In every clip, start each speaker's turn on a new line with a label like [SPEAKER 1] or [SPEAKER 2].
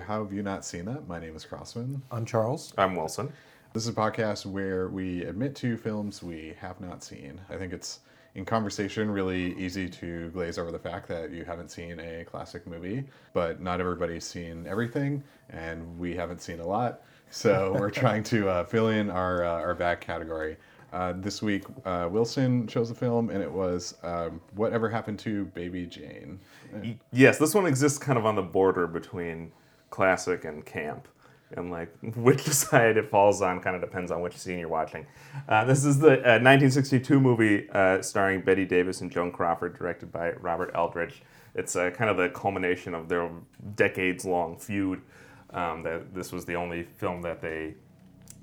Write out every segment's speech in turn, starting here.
[SPEAKER 1] How Have You Not Seen That? My name is Crossman.
[SPEAKER 2] I'm Charles.
[SPEAKER 3] I'm Wilson.
[SPEAKER 1] This is a podcast where we admit to films we have not seen. I think it's in conversation really easy to glaze over the fact that you haven't seen a classic movie, but not everybody's seen everything, and we haven't seen a lot. So we're trying to uh, fill in our, uh, our back category. Uh, this week, uh, Wilson chose a film, and it was um, Whatever Happened to Baby Jane.
[SPEAKER 3] Yes, this one exists kind of on the border between classic and camp. And like which side it falls on kind of depends on which scene you're watching. Uh, this is the uh, 1962 movie uh, starring Bette Davis and Joan Crawford, directed by Robert Aldrich. It's uh, kind of the culmination of their decades-long feud. Um, that this was the only film that they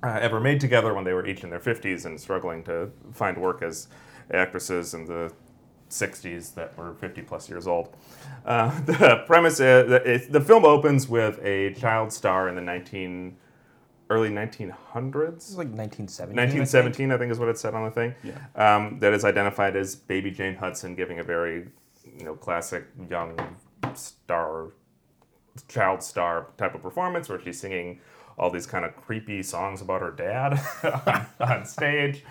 [SPEAKER 3] uh, ever made together when they were each in their 50s and struggling to find work as actresses in the 60s that were 50 plus years old. Uh, the premise is it, the film opens with a child star in the 19 early 1900s.
[SPEAKER 2] Like 1917.
[SPEAKER 3] 1917, I think, is what it said on the thing.
[SPEAKER 1] Yeah.
[SPEAKER 3] Um, that is identified as Baby Jane Hudson giving a very, you know, classic young star, child star type of performance where she's singing all these kind of creepy songs about her dad on stage,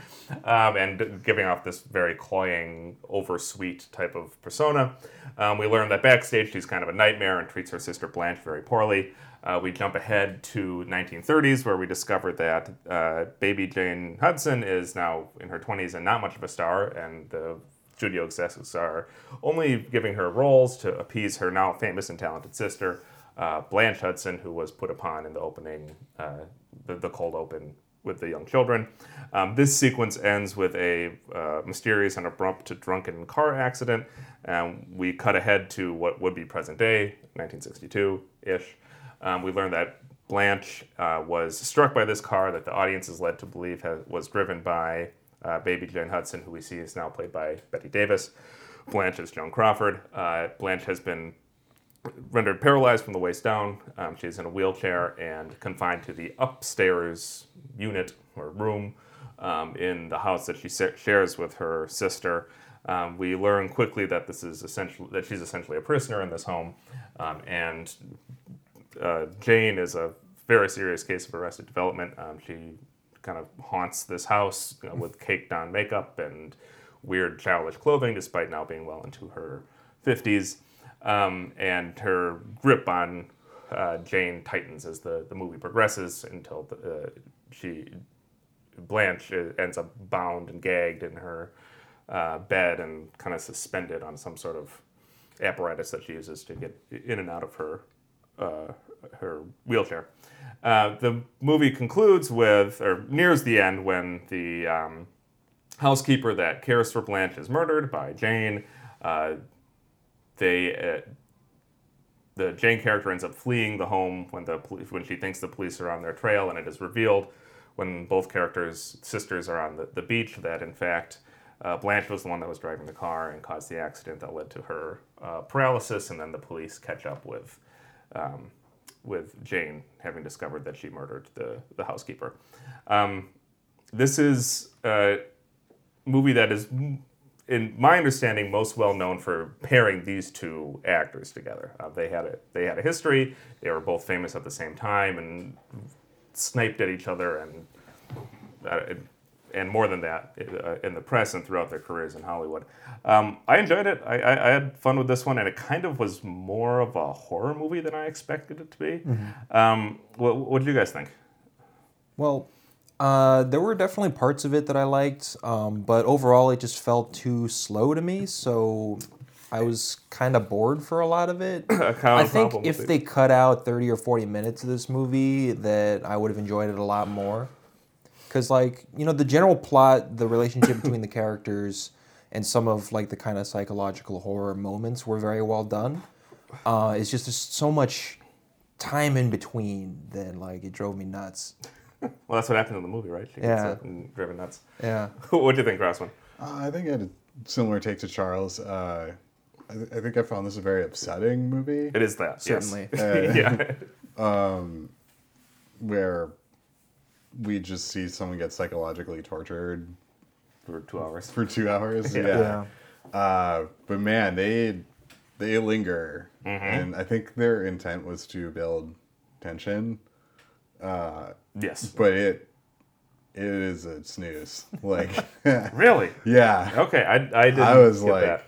[SPEAKER 3] um, and giving off this very cloying, oversweet type of persona. Um, we learn that backstage she's kind of a nightmare and treats her sister Blanche very poorly. Uh, we jump ahead to 1930s where we discover that uh, baby Jane Hudson is now in her 20s and not much of a star, and the studio executives are only giving her roles to appease her now famous and talented sister, uh, Blanche Hudson, who was put upon in the opening, uh, the, the cold open with the young children. Um, this sequence ends with a uh, mysterious and abrupt drunken car accident. Um, we cut ahead to what would be present day, 1962 ish. Um, we learn that Blanche uh, was struck by this car that the audience is led to believe has, was driven by uh, baby Jane Hudson, who we see is now played by Bette Davis. Blanche is Joan Crawford. Uh, Blanche has been rendered paralyzed from the waist down. Um, she's in a wheelchair and confined to the upstairs unit or room um, in the house that she shares with her sister. Um, we learn quickly that this is essentially that she's essentially a prisoner in this home, um, and uh, Jane is a very serious case of arrested development. Um, she kind of haunts this house you know, with caked on makeup and weird childish clothing, despite now being well into her 50s. Um, and her grip on uh, Jane tightens as the, the movie progresses until the, uh, she Blanche uh, ends up bound and gagged in her uh, bed and kind of suspended on some sort of apparatus that she uses to get in and out of her uh, her wheelchair. Uh, the movie concludes with, or nears the end, when the um, housekeeper that cares for Blanche is murdered by Jane. They, uh, the Jane character ends up fleeing the home when the when she thinks the police are on their trail, and it is revealed when both characters, sisters, are on the, the beach that in fact uh, Blanche was the one that was driving the car and caused the accident that led to her uh, paralysis, and then the police catch up with um, with Jane having discovered that she murdered the the housekeeper. Um, this is a movie that is, in my understanding, most well known for pairing these two actors together. Uh, they had a they had a history. They were both famous at the same time and sniped at each other and uh, and more than that uh, in the press and throughout their careers in Hollywood. Um, I enjoyed it. I, I, I had fun with this one, and it kind of was more of a horror movie than I expected it to be. Um, what, what did you guys think?
[SPEAKER 2] Well, uh, there were definitely parts of it that I liked, um, but overall it just felt too slow to me. So I was kind of bored for a lot of it. I think if they cut out 30 or 40 minutes of this movie, that I would have enjoyed it a lot more. Because, like, you know, the general plot, the relationship between the characters, and some of, like, the kind of psychological horror moments were very well done. Uh, it's just there's so much time in between that, like, it drove me nuts.
[SPEAKER 3] Well, that's what happened in the movie, right? She gets
[SPEAKER 2] Yeah.
[SPEAKER 3] up and driven nuts.
[SPEAKER 2] Yeah.
[SPEAKER 3] what do you think, Grossman?
[SPEAKER 1] Uh, I think I had a similar take to Charles. Uh, I, th- I think I found this a very upsetting movie
[SPEAKER 3] It is that.
[SPEAKER 2] Certainly.
[SPEAKER 3] Yes. yeah.
[SPEAKER 1] where we just see someone get psychologically tortured
[SPEAKER 3] For two hours.
[SPEAKER 1] for two hours.
[SPEAKER 2] Yeah.
[SPEAKER 1] Uh, but man, they they linger,
[SPEAKER 3] Mm-hmm.
[SPEAKER 1] and I think their intent was to build tension,
[SPEAKER 3] Yes.
[SPEAKER 1] but it it is a snooze. Like,
[SPEAKER 3] Really?
[SPEAKER 1] yeah,
[SPEAKER 3] Okay, I, I didn't
[SPEAKER 1] I was
[SPEAKER 3] get
[SPEAKER 1] like,
[SPEAKER 3] that.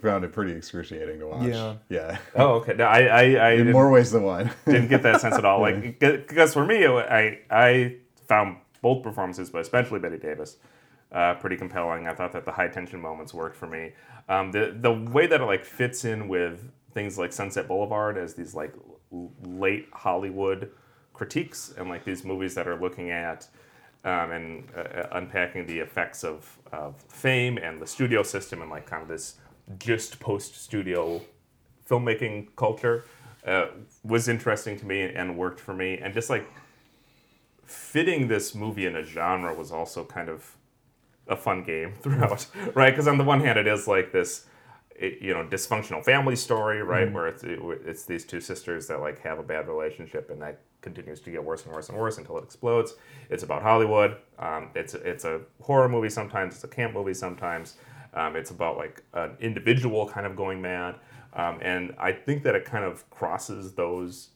[SPEAKER 1] found it pretty excruciating to watch.
[SPEAKER 2] Yeah.
[SPEAKER 1] yeah,
[SPEAKER 3] Oh, okay. No, I, I, I
[SPEAKER 1] in more ways than one.
[SPEAKER 3] didn't get that sense at all. Like, because for me, I, I found both performances, but especially Bette Davis, uh, pretty compelling. I thought that the high tension moments worked for me. Um, the the way that it like fits in with things like Sunset Boulevard as these like l- late Hollywood critiques and like these movies that are looking at um, and uh, unpacking the effects of, of fame and the studio system and like kind of this just post studio filmmaking culture uh, was interesting to me and worked for me. And just like fitting this movie in a genre was also kind of a fun game throughout right? Because on the one hand it is like this it, you know dysfunctional family story right? Where it's it, it's these two sisters that like have a bad relationship and that continues to get worse and worse and worse until it explodes it's about hollywood um, it's it's a horror movie sometimes it's a camp movie sometimes um, it's about like an individual kind of going mad um, and i think that it kind of crosses those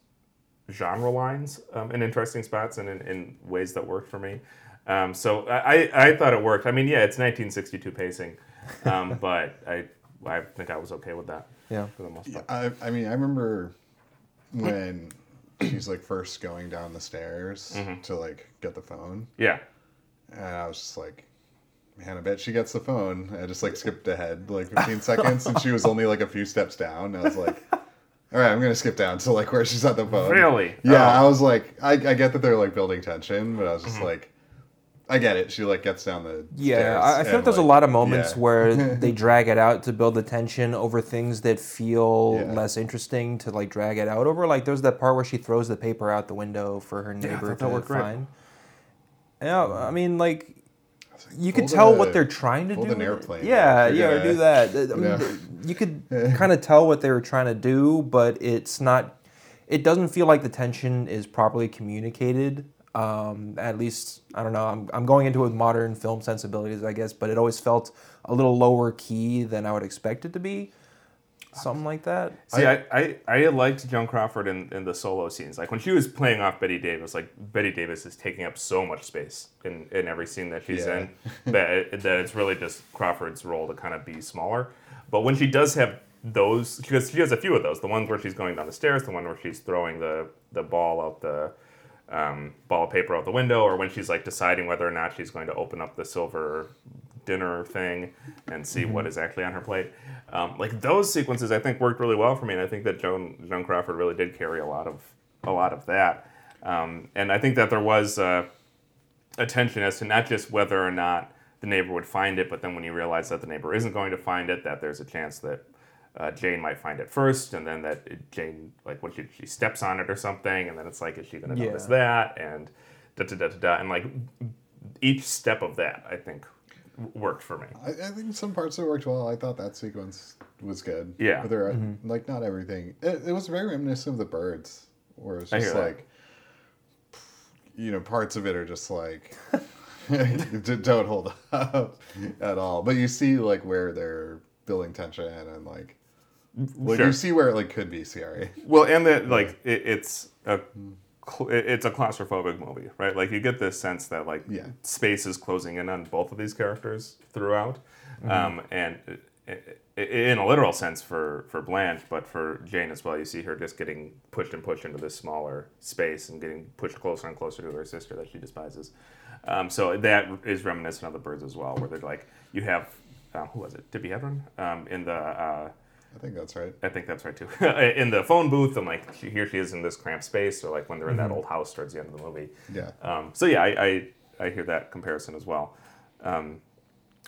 [SPEAKER 3] genre lines um, in interesting spots and in, in ways that worked for me. Um, so I, I thought it worked. I mean, yeah, it's 1962 pacing, um, but I I think I was okay with that
[SPEAKER 2] Yeah.
[SPEAKER 3] for the most part.
[SPEAKER 1] I, I mean, I remember when she's like first going down the stairs
[SPEAKER 3] Mm-hmm.
[SPEAKER 1] to like get the phone,
[SPEAKER 3] Yeah,
[SPEAKER 1] and I was just like, man, I bet she gets the phone. I just like skipped ahead like 15 seconds, and she was only like a few steps down. I was like, all right, I'm gonna skip down to like where she's at the phone.
[SPEAKER 3] Really?
[SPEAKER 1] Yeah,
[SPEAKER 3] Oh. Mm-hmm.
[SPEAKER 1] I was like, I, I get that they're like building tension, but I was just like. I get it. She like gets down the
[SPEAKER 2] Yeah,
[SPEAKER 1] stairs
[SPEAKER 2] I, I feel like
[SPEAKER 1] and,
[SPEAKER 2] there's a lot of moments
[SPEAKER 1] yeah.
[SPEAKER 2] where they drag it out to build the tension over things that feel
[SPEAKER 1] Yeah.
[SPEAKER 2] less interesting to like drag it out over. Like there's that part where she throws the paper out the window for her neighbor
[SPEAKER 3] thought that
[SPEAKER 2] to
[SPEAKER 3] worked great.
[SPEAKER 2] find. Yeah, I mm. mean like you could tell
[SPEAKER 1] the-
[SPEAKER 2] what they're trying to
[SPEAKER 1] pull
[SPEAKER 2] do.
[SPEAKER 1] an airplane
[SPEAKER 2] Yeah,
[SPEAKER 1] you're
[SPEAKER 2] yeah,
[SPEAKER 1] gonna-
[SPEAKER 2] do that. I mean,
[SPEAKER 1] Yeah.
[SPEAKER 2] You could kind of tell what they were trying to do, but it's not. It doesn't feel like the tension is properly communicated. Um, at least I don't know. I'm, I'm going into it with modern film sensibilities, I guess, but it always felt a little lower key than I would expect it to be. Something like that.
[SPEAKER 3] See, I, I, I liked Joan Crawford in, in the solo scenes. Like when she was playing off Bette Davis, like Bette Davis is taking up so much space in, in every scene that she's
[SPEAKER 1] Yeah.
[SPEAKER 3] in that, it- that it's really just Crawford's role to kind of be smaller. But when she does have those, because she has a few of those, the ones where she's going down the stairs, the one where she's throwing the, the ball out the um, ball of paper out the window, or when she's like deciding whether or not she's going to open up the silver dinner thing and see what is actually on her plate. Um, like those sequences, I think worked really well for me, and I think that Joan Joan Crawford really did carry a lot of a lot of that. Um, and I think that there was uh, attention as to not just whether or not the neighbor would find it, but then when you realize that the neighbor isn't going to find it, that there's a chance that uh, Jane might find it first, and then that it- Jane, like when she, she steps on it or something, and then it's like, is she going to
[SPEAKER 2] Yeah.
[SPEAKER 3] notice that? And da da da da da. And like each step of that, I think, worked for me.
[SPEAKER 1] I, I think some parts of it worked well. I thought that sequence was good.
[SPEAKER 3] Yeah.
[SPEAKER 1] But there, are
[SPEAKER 2] Mm-hmm.
[SPEAKER 1] like not everything. It, it was very reminiscent of the birds, where it's just
[SPEAKER 3] hear that.
[SPEAKER 1] like, you know, parts of it are just like don't hold up at all. But you see like where they're building tension and like, like
[SPEAKER 3] Sure.
[SPEAKER 1] you see where it like could be scary.
[SPEAKER 3] Well, and that like it, it's a it's a claustrophobic movie, right? Like you get this sense that like
[SPEAKER 1] Yeah.
[SPEAKER 3] space is closing in on both of these characters throughout, um, and i- i- in a literal sense for for Blanche, but for Jane as well. You see her just getting pushed and pushed into this smaller space and getting pushed closer and closer to her sister that she despises. Um, so that is reminiscent of the birds as well, where they're like you have um, who was it, Tippi Hedren, um, in the. Uh,
[SPEAKER 1] I think that's right.
[SPEAKER 3] I think that's right too. in the phone booth, and like she, here she is in this cramped space, or like when they're in that old house towards the end of the movie.
[SPEAKER 1] Yeah.
[SPEAKER 3] Um, so yeah, I, I I hear that comparison as well. Um,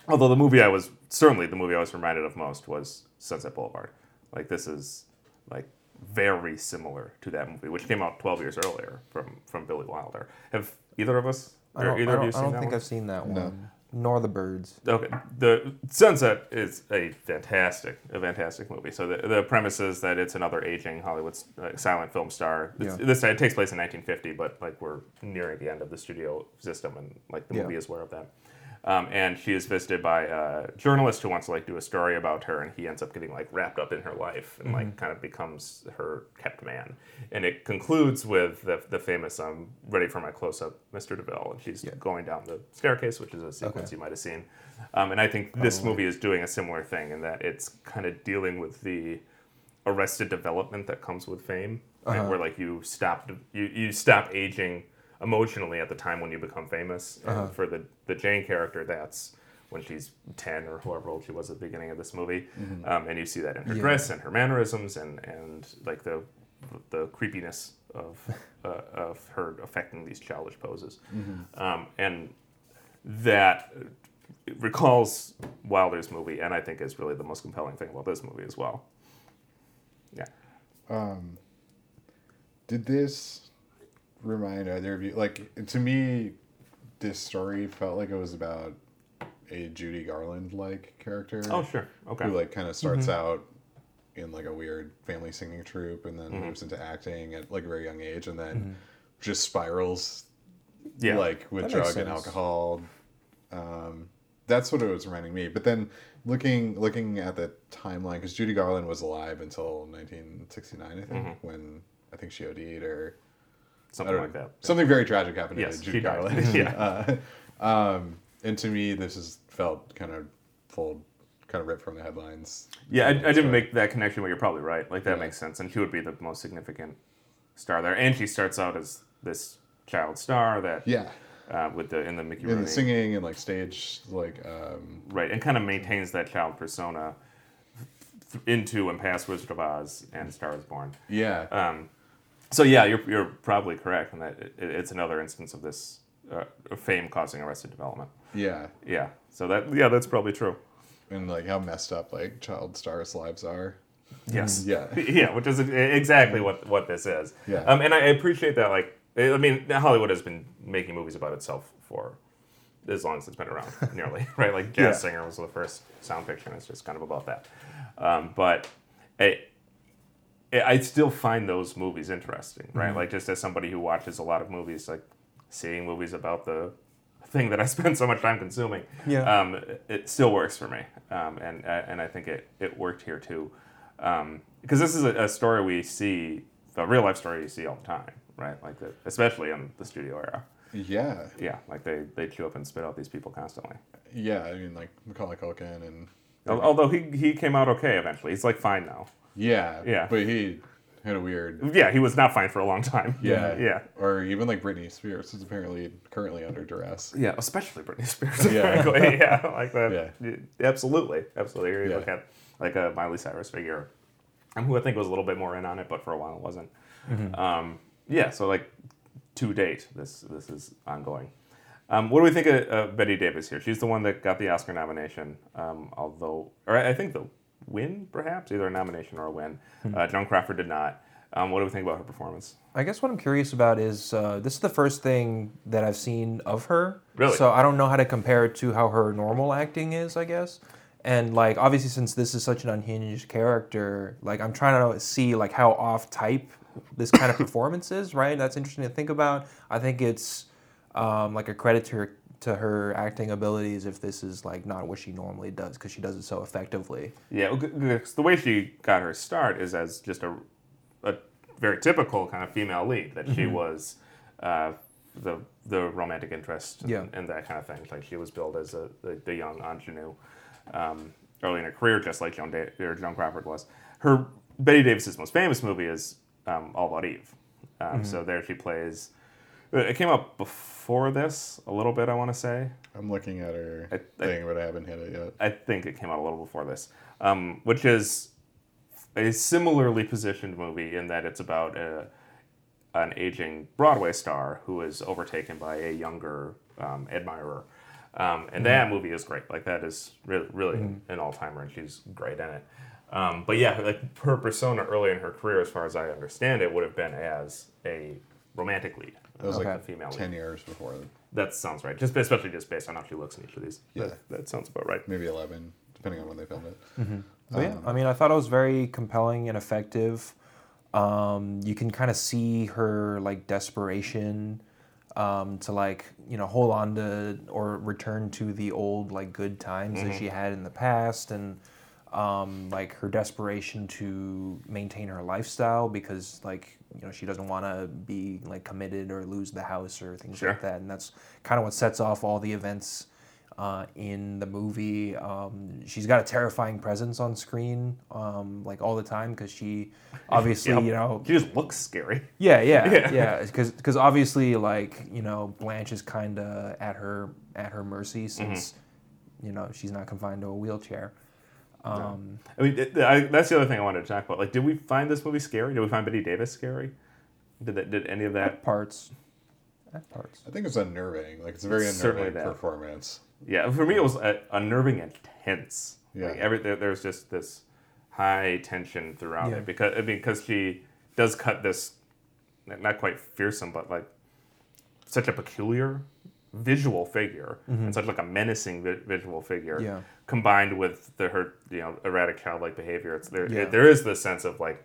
[SPEAKER 3] although the movie I was certainly the movie I was reminded of most was Sunset Boulevard. Like this is like very similar to that movie, which came out 12 years earlier from from Billy Wilder. Have either of us?
[SPEAKER 2] I don't,
[SPEAKER 3] either
[SPEAKER 2] I
[SPEAKER 3] of
[SPEAKER 2] don't,
[SPEAKER 3] you
[SPEAKER 2] I
[SPEAKER 3] seen
[SPEAKER 2] don't
[SPEAKER 3] that
[SPEAKER 2] think
[SPEAKER 3] one?
[SPEAKER 2] I've seen that
[SPEAKER 1] No.
[SPEAKER 2] Nor the birds.
[SPEAKER 3] Okay, the Sunset is a fantastic, a fantastic movie. So the, the premise is that it's another aging Hollywood uh, silent film star. It's,
[SPEAKER 2] Yeah.
[SPEAKER 3] This it takes place in 1950, but like we're nearing the end of the studio system, and like the
[SPEAKER 2] Yeah.
[SPEAKER 3] movie is aware of that. Um, and she is visited by a journalist who wants to like do a story about her, and he ends up getting like wrapped up in her life and like kind of becomes her kept man. And it concludes with the, the famous "I'm ready for my close up, Mr. DeMille," and she's going down the staircase, which is a sequence you might have seen. Um, and I think this movie is doing a similar thing in that it's kind of dealing with the arrested development that comes with fame, right? where like you stop you, you stop aging emotionally at the time when you become famous. And for the the Jane character, that's when she's ten or however old she was at the beginning of this movie, um, and you see that in her dress and her mannerisms and and like the the creepiness of uh, of her affecting these childish poses, um, and that recalls Wilder's movie, and I think is really the most compelling thing about this movie as well. Yeah.
[SPEAKER 1] Did this remind either of you? Like to me, this story felt like it was about a Judy Garland like character.
[SPEAKER 3] Oh, sure. Okay.
[SPEAKER 1] Who like kind of starts out in like a weird family singing troupe and then
[SPEAKER 3] Mm-hmm.
[SPEAKER 1] moves into acting at like a very young age and then just spirals
[SPEAKER 3] yeah.
[SPEAKER 1] like with
[SPEAKER 2] That
[SPEAKER 1] drug and alcohol. Um, that's what it was reminding me. But then looking looking at the timeline, because Judy Garland was alive until 1969, I think,
[SPEAKER 3] Mm-hmm.
[SPEAKER 1] when I think she OD'd or I
[SPEAKER 3] something like that.
[SPEAKER 1] Something very tragic happened
[SPEAKER 3] Yes,
[SPEAKER 1] to
[SPEAKER 3] died.
[SPEAKER 1] Garland.
[SPEAKER 3] Yeah.
[SPEAKER 1] Uh, um, and to me, this has felt kind of full, kind of ripped from the headlines.
[SPEAKER 3] Yeah, I, I didn't make that connection, but you're probably right. Like that
[SPEAKER 1] Yeah.
[SPEAKER 3] makes sense, and she would be the most significant star there. And she starts out as this child star that,
[SPEAKER 1] Yeah.
[SPEAKER 3] uh, with the in the Mickey
[SPEAKER 1] And the singing and like stage, like, um,
[SPEAKER 3] right, and kind of maintains that child persona into and past Wizard of Oz and Star is Born.
[SPEAKER 1] yeah.
[SPEAKER 3] Um, so yeah, you're, you're probably correct in that it, it's another instance of this uh, fame causing arrested development.
[SPEAKER 1] yeah.
[SPEAKER 3] Yeah, so that yeah, that's probably true.
[SPEAKER 1] And like how messed up like child stars' lives are.
[SPEAKER 3] Yes.
[SPEAKER 1] Yeah.
[SPEAKER 3] yeah, which is exactly what what this is.
[SPEAKER 1] Yeah.
[SPEAKER 3] Um, and I appreciate that. Like, I mean, Hollywood has been making movies about itself for as long as it's been around, nearly right. Like Jazz
[SPEAKER 1] Yeah.
[SPEAKER 3] Singer was the first sound fiction. It's just kind of about that. Um, but it, I still find those movies interesting, right?
[SPEAKER 1] Mm-hmm.
[SPEAKER 3] Like just as somebody who watches a lot of movies, like seeing movies about the thing that I spend so much time consuming,
[SPEAKER 2] Yeah.
[SPEAKER 3] um, it, still works for me, um, and and I think it it worked here too, um, because this is a, a story we see, a real life story you see all the time, right? Like the, especially in the studio era,
[SPEAKER 1] Yeah.
[SPEAKER 3] yeah, like they they chew up and spit out these people constantly.
[SPEAKER 1] Yeah. I mean, like Macaulay Culkin and.
[SPEAKER 3] Although he he came out okay eventually, he's like fine now.
[SPEAKER 1] Yeah.
[SPEAKER 3] Yeah.
[SPEAKER 1] But he had a weird.
[SPEAKER 3] Yeah, he was not fine for a long time.
[SPEAKER 1] Yeah.
[SPEAKER 3] yeah.
[SPEAKER 1] Or even like Britney Spears is apparently currently under duress.
[SPEAKER 3] Yeah, especially Britney Spears.
[SPEAKER 1] Yeah.
[SPEAKER 3] yeah, like that.
[SPEAKER 1] Yeah.
[SPEAKER 3] Yeah, Absolutely, absolutely. You
[SPEAKER 1] Yeah.
[SPEAKER 3] look at like a Miley Cyrus figure, um, who I think was a little bit more in on it, but for a while it wasn't.
[SPEAKER 1] Mm-hmm.
[SPEAKER 3] Um, yeah, so like to date, this this is ongoing. Um, what do we think of uh, Bette Davis here? She's the one that got the Oscar nomination, um, although, or I think the win, perhaps either a nomination or a win.
[SPEAKER 1] Hmm.
[SPEAKER 3] Uh, Joan Crawford did not. Um, what do we think about her performance?
[SPEAKER 2] I guess what I'm curious about is uh, this is the first thing that I've seen of her.
[SPEAKER 3] Really?
[SPEAKER 2] So I don't know how to compare it to how her normal acting is, I guess. And like obviously since this is such an unhinged character, like I'm trying to see like how off type this kind of performance is, right? That's interesting to think about. I think it's um, like a credit to her, to her acting abilities if this is like not what she normally does because she does it so effectively.
[SPEAKER 3] Yeah, well, g- g- 'cause the way she got her start is as just a, a very typical kind of female lead. That
[SPEAKER 2] Mm-hmm.
[SPEAKER 3] she was uh, the the romantic interest and,
[SPEAKER 2] Yeah.
[SPEAKER 3] and that kind of thing. Like she was billed as a, the, the young ingenue um, early in her career, just like Joan, da- or Joan Crawford was. Her Bette Davis's most famous movie is um, All About Eve. Um,
[SPEAKER 2] Mm-hmm.
[SPEAKER 3] So there she plays. Uh, It came out before this a little bit, I want to say.
[SPEAKER 1] I'm looking at her
[SPEAKER 3] I- I-
[SPEAKER 1] thing, but I haven't hit it yet.
[SPEAKER 3] I think it came out a little before this, um, which is a similarly positioned movie in that it's about a, an aging Broadway star who is overtaken by a younger um, admirer. Um, and that movie is great. Like that is really, really an all timer, and she's great in it. Um, but yeah, like her persona early in her career, as far as I understand it, would have been as a romantic lead,
[SPEAKER 1] That was
[SPEAKER 2] Okay.
[SPEAKER 1] like
[SPEAKER 3] female lead.
[SPEAKER 1] ten years before,
[SPEAKER 3] That sounds right. Just especially just based on how she looks in each of these.
[SPEAKER 1] Yeah.
[SPEAKER 3] That, that sounds about right.
[SPEAKER 1] maybe eleven, depending on when they filmed it.
[SPEAKER 2] But yeah, I mean, I thought it was very compelling and effective. Um, you can kind of see her like desperation um, to like you know hold on to or return to the old like good times that she had in the past and um, like her desperation to maintain her lifestyle because like you know she doesn't want to be like committed or lose the house or things
[SPEAKER 3] Sure.
[SPEAKER 2] like that and that's kind of what sets off all the events uh, in the movie um, she's got a terrifying presence on screen um, like all the time because she obviously
[SPEAKER 3] Yep.
[SPEAKER 2] you know
[SPEAKER 3] She just looks scary.
[SPEAKER 2] yeah, yeah,
[SPEAKER 3] Yeah.
[SPEAKER 2] yeah. Because obviously, like you know, Blanche is kind of at her at her mercy since you know she's not confined to a wheelchair. Um,
[SPEAKER 3] I mean, it, I, that's the other thing I wanted to talk about. Like, did we find this movie scary? Did we find Bette Davis scary? Did that? Did any of that?
[SPEAKER 2] At parts, at parts.
[SPEAKER 1] I think it's unnerving. Like it's a very
[SPEAKER 3] Certainly
[SPEAKER 1] unnerving performance.
[SPEAKER 3] Yeah, for me, it was uh, unnerving and tense.
[SPEAKER 1] Yeah.
[SPEAKER 3] Like every there, there's just this high tension throughout
[SPEAKER 2] Yeah.
[SPEAKER 3] it because I mean, because she does cut this not quite fearsome, but like such a peculiar visual figure and such like a menacing vi- visual figure
[SPEAKER 2] Yeah.
[SPEAKER 3] Combined with the her you know erratic childlike behavior it's there
[SPEAKER 2] Yeah.
[SPEAKER 3] there is this sense of like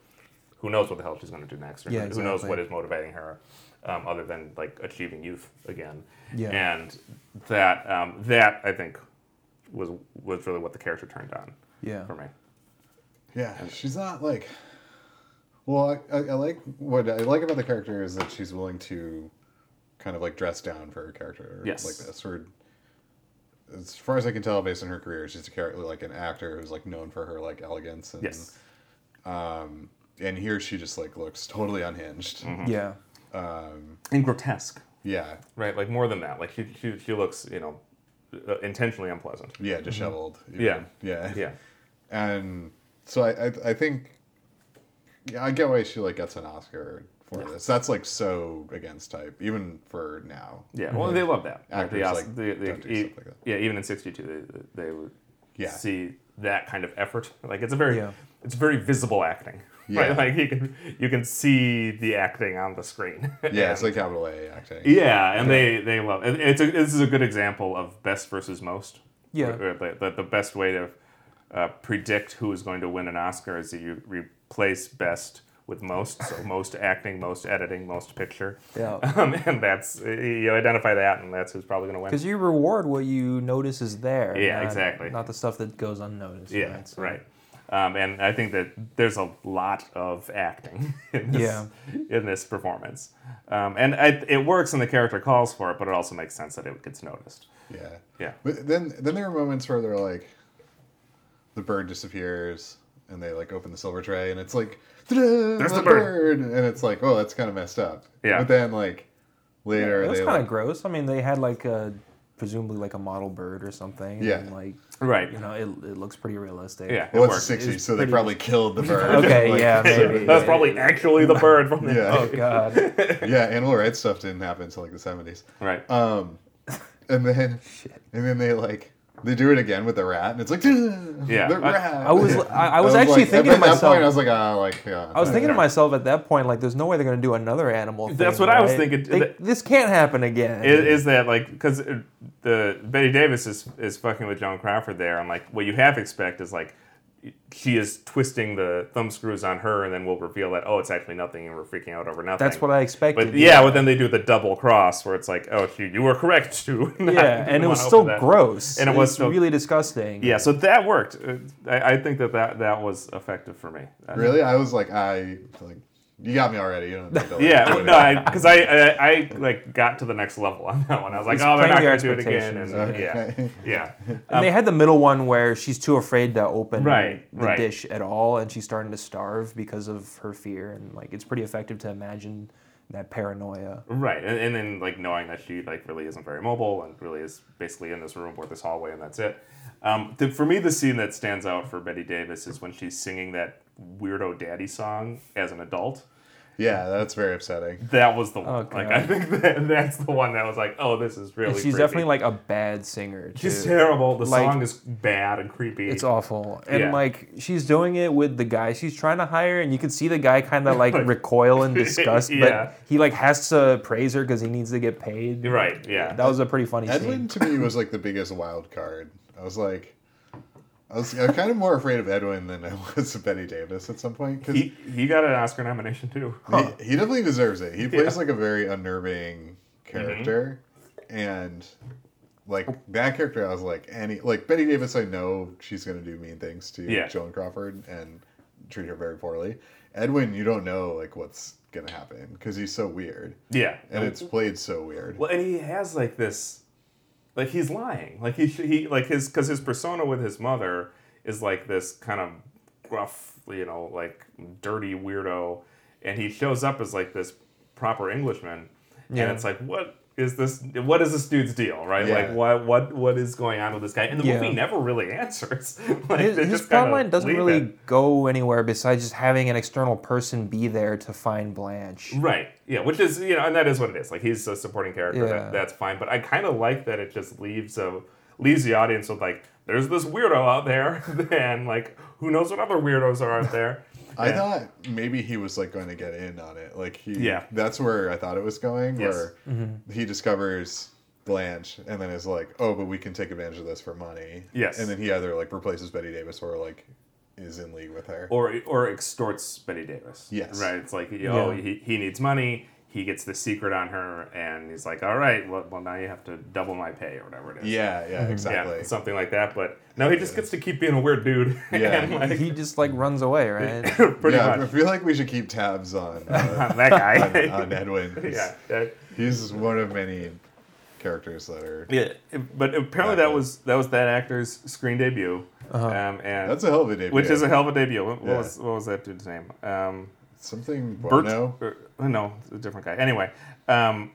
[SPEAKER 3] who knows what the hell she's going to do next or
[SPEAKER 2] Yeah,
[SPEAKER 3] who knows what is motivating her um, other than like achieving youth again
[SPEAKER 2] Yeah.
[SPEAKER 3] and that um, that I think was was really what the character turned on
[SPEAKER 2] Yeah,
[SPEAKER 3] for me
[SPEAKER 1] Yeah, she's not like. Well, I, I, I like what I like about the character is that she's willing to, kind of like dress down for her character
[SPEAKER 3] Yes.
[SPEAKER 1] like this. Or, as far as I can tell, based on her career, she's a character like an actor who's like known for her like elegance and.
[SPEAKER 3] yes
[SPEAKER 1] Um, and here she just like looks totally unhinged.
[SPEAKER 3] Mm-hmm.
[SPEAKER 2] yeah,
[SPEAKER 1] Um,
[SPEAKER 3] and grotesque
[SPEAKER 1] yeah,
[SPEAKER 3] right like more than that like she she, she looks you know uh, intentionally unpleasant
[SPEAKER 1] yeah, disheveled. even.
[SPEAKER 3] Yeah.
[SPEAKER 1] yeah,
[SPEAKER 3] yeah
[SPEAKER 1] and so I, I I think yeah I get why she like gets an Oscar for this. That's like so against type, even for now.
[SPEAKER 3] yeah well they love that Like,
[SPEAKER 1] Actors,
[SPEAKER 3] the
[SPEAKER 1] like,
[SPEAKER 3] the- the-
[SPEAKER 1] don't do
[SPEAKER 3] e-
[SPEAKER 1] like that.
[SPEAKER 3] yeah even in 62 they, they would
[SPEAKER 1] Yeah.
[SPEAKER 3] see that kind of effort like it's a very
[SPEAKER 2] Yeah.
[SPEAKER 3] it's very visible acting
[SPEAKER 1] Yeah.
[SPEAKER 3] right like you can you can see the acting on the screen
[SPEAKER 1] Yeah, it's
[SPEAKER 3] And-
[SPEAKER 1] like capital A acting.
[SPEAKER 3] Yeah, and they they love it. It's a, this is a good example of best versus most.
[SPEAKER 2] Yeah.
[SPEAKER 3] Where- where the, the, the best way to uh, predict who is going to win an Oscar is that you replace best with most. So most acting, most editing, most picture.
[SPEAKER 2] yeah.
[SPEAKER 3] Um, and that's you identify that, and that's who's probably going to win.
[SPEAKER 2] Because you reward what you notice is there.
[SPEAKER 3] Yeah,
[SPEAKER 2] not-
[SPEAKER 3] exactly.
[SPEAKER 2] Not the stuff that goes unnoticed.
[SPEAKER 3] Yeah,
[SPEAKER 2] right? So-
[SPEAKER 3] right. Um, and I think that there's a lot of acting in this,
[SPEAKER 2] Yeah.
[SPEAKER 3] in this performance, um, and I, it works and the character calls for it, but it also makes sense that it gets noticed.
[SPEAKER 1] Yeah.
[SPEAKER 3] Yeah.
[SPEAKER 1] But then then there are moments where they're like the bird disappears and they like open the silver tray and it's like there's
[SPEAKER 3] the bird."
[SPEAKER 1] and it's like oh that's kind of messed up.
[SPEAKER 3] Yeah.
[SPEAKER 1] But then like later
[SPEAKER 2] It was kind of
[SPEAKER 1] like,
[SPEAKER 2] gross. I mean, they had like a presumably like a model bird or something.
[SPEAKER 1] Yeah.
[SPEAKER 2] And like
[SPEAKER 3] Right.
[SPEAKER 2] you know, it, it looks pretty realistic.
[SPEAKER 3] Yeah.
[SPEAKER 1] well
[SPEAKER 3] it
[SPEAKER 1] it's the
[SPEAKER 3] works.
[SPEAKER 1] 60s so they
[SPEAKER 2] pretty-
[SPEAKER 1] probably killed the bird.
[SPEAKER 2] Okay,
[SPEAKER 1] Like,
[SPEAKER 2] yeah, maybe.
[SPEAKER 3] That's probably actually the bird from the.
[SPEAKER 1] Yeah.
[SPEAKER 2] Oh God.
[SPEAKER 1] yeah, animal rights stuff didn't happen until like the 70s.
[SPEAKER 3] Right.
[SPEAKER 1] Um, and then and then they like they do it again with the rat, and it's like
[SPEAKER 3] Yeah,
[SPEAKER 1] the
[SPEAKER 3] I-
[SPEAKER 1] rat.
[SPEAKER 2] I was I, I was actually
[SPEAKER 1] like,
[SPEAKER 2] thinking
[SPEAKER 1] at
[SPEAKER 2] to
[SPEAKER 1] that
[SPEAKER 2] myself.
[SPEAKER 1] point, I was like, ah, like yeah.
[SPEAKER 2] I was thinking to myself at that point, like, there's no way they're going to do another animal. Thing,
[SPEAKER 3] That's what I was thinking.
[SPEAKER 2] They-
[SPEAKER 3] That-
[SPEAKER 2] this can't happen again.
[SPEAKER 3] is, is that like because the Bette Davis is is fucking with Joan Crawford there, and like what you half expect is like she is twisting the thumb screws on her, and then we'll reveal that oh, it's actually nothing, and we're freaking out over nothing.
[SPEAKER 2] That's what I expected.
[SPEAKER 3] But yeah, but then they do the double cross where it's like, oh, you, you were correct too.
[SPEAKER 2] yeah, and it was still gross.
[SPEAKER 3] And it was
[SPEAKER 2] It's
[SPEAKER 3] still-
[SPEAKER 2] really disgusting.
[SPEAKER 3] Yeah, so that worked. Uh, I, I think that, that that was effective for me.
[SPEAKER 1] Really, I was like, I like, you got me already. You don't have to, like,
[SPEAKER 3] Yeah,
[SPEAKER 1] do
[SPEAKER 3] well,
[SPEAKER 1] it
[SPEAKER 3] no, because I, I, I like got to the next level on that one. I was like,
[SPEAKER 2] It's
[SPEAKER 3] oh, they're not
[SPEAKER 2] playing
[SPEAKER 3] going to do it again. And,
[SPEAKER 2] expectations.
[SPEAKER 3] yeah, yeah.
[SPEAKER 2] And they had the middle one where she's too afraid to open
[SPEAKER 3] Right,
[SPEAKER 2] the
[SPEAKER 3] right.
[SPEAKER 2] dish at all, and she's starting to starve because of her fear. And like, it's pretty effective to imagine that paranoia.
[SPEAKER 3] Right, and, and then like knowing that she like really isn't very mobile and really is basically in this room or this hallway and that's it. Um, the, for me, the scene that stands out for Bette Davis is when she's singing that weirdo daddy song as an adult.
[SPEAKER 1] yeah, that's very upsetting.
[SPEAKER 3] That was the one.
[SPEAKER 2] Oh,
[SPEAKER 3] like I think that, that's the one that was like, oh, this is really.
[SPEAKER 2] And she's
[SPEAKER 3] creepy.
[SPEAKER 2] definitely like a bad singer.
[SPEAKER 3] She's terrible. The
[SPEAKER 2] Like-
[SPEAKER 3] song is bad and creepy.
[SPEAKER 2] It's awful. And
[SPEAKER 3] Yeah.
[SPEAKER 2] like she's doing it with the guy she's trying to hire and you can see the guy kind of like recoil in disgust,
[SPEAKER 3] Yeah.
[SPEAKER 2] but he like has to praise her cuz he needs to get paid.
[SPEAKER 3] Right. Yeah.
[SPEAKER 2] That was a pretty funny
[SPEAKER 1] Edwin
[SPEAKER 2] scene.
[SPEAKER 1] to me was like the biggest wild card. I was like, I was, I was kind of more afraid of Edwin than I was of Bette Davis at some point because
[SPEAKER 3] he he got an Oscar nomination too.
[SPEAKER 1] he, he definitely deserves it. He plays like a very unnerving character, mm-hmm. and like that character, I was like, any like Bette Davis, I know she's gonna do mean things to
[SPEAKER 3] Yeah.
[SPEAKER 1] Joan Crawford and treat her very poorly. Edwin, you don't know like what's gonna happen because he's so weird,
[SPEAKER 3] Yeah,
[SPEAKER 1] and it's played so weird.
[SPEAKER 3] Well, and he has like this, like he's lying. Like he he like his because his persona with his mother is like this kind of gruff, you know, like dirty weirdo, and he shows up as like this proper Englishman,
[SPEAKER 2] Yeah.
[SPEAKER 3] and it's like what is this? What is this dude's deal, right?
[SPEAKER 1] Yeah.
[SPEAKER 3] Like what what what is going on with this guy? And the
[SPEAKER 2] Yeah.
[SPEAKER 3] movie never really answers. like
[SPEAKER 2] His, his plotline doesn't really
[SPEAKER 3] it.
[SPEAKER 2] go anywhere besides just having an external person be there to find Blanche.
[SPEAKER 3] Right. Yeah, which is you know, and that is what it is. Like he's a supporting character.
[SPEAKER 2] Yeah.
[SPEAKER 3] That, that's fine. But I kind of like that it just leaves a leaves the audience with like, there's this weirdo out there, and like, who knows what other weirdos are out there.
[SPEAKER 1] I thought maybe he was like going to get in on it. Like he,
[SPEAKER 3] Yeah.
[SPEAKER 1] that's where I thought it was going.
[SPEAKER 3] Yes.
[SPEAKER 1] Where
[SPEAKER 2] Mm-hmm.
[SPEAKER 1] he discovers Blanche, and then is like, oh, but we can take advantage of this for money.
[SPEAKER 3] Yes.
[SPEAKER 1] and then he either like replaces Bette Davis or like is in league with her.
[SPEAKER 3] or or extorts Bette Davis.
[SPEAKER 1] Yes.
[SPEAKER 3] Right. It's like, oh,
[SPEAKER 2] Yeah.
[SPEAKER 3] he, he needs money. He gets the secret on her, and he's like, all right, well, well now you have to double my pay or whatever it is.
[SPEAKER 1] yeah, yeah, exactly.
[SPEAKER 3] Yeah, something like that. But no, he just gets to keep being a weird dude.
[SPEAKER 1] Yeah.
[SPEAKER 3] and like,
[SPEAKER 2] He just like runs away, right?
[SPEAKER 3] pretty
[SPEAKER 1] yeah, I feel like we should keep tabs on uh,
[SPEAKER 3] that guy.
[SPEAKER 1] on, on Edwin. 'cause
[SPEAKER 3] yeah. yeah.
[SPEAKER 1] he's one of many characters that are.
[SPEAKER 3] Yeah, but apparently that was that was that actor's screen debut, um, and
[SPEAKER 1] That's a hell of a debut.
[SPEAKER 3] which is a hell of a debut. What, what
[SPEAKER 1] Yeah.
[SPEAKER 3] was what was that dude's name? Um,
[SPEAKER 1] something
[SPEAKER 3] Bert.
[SPEAKER 1] Bono.
[SPEAKER 3] or- no, a different guy. Anyway, um,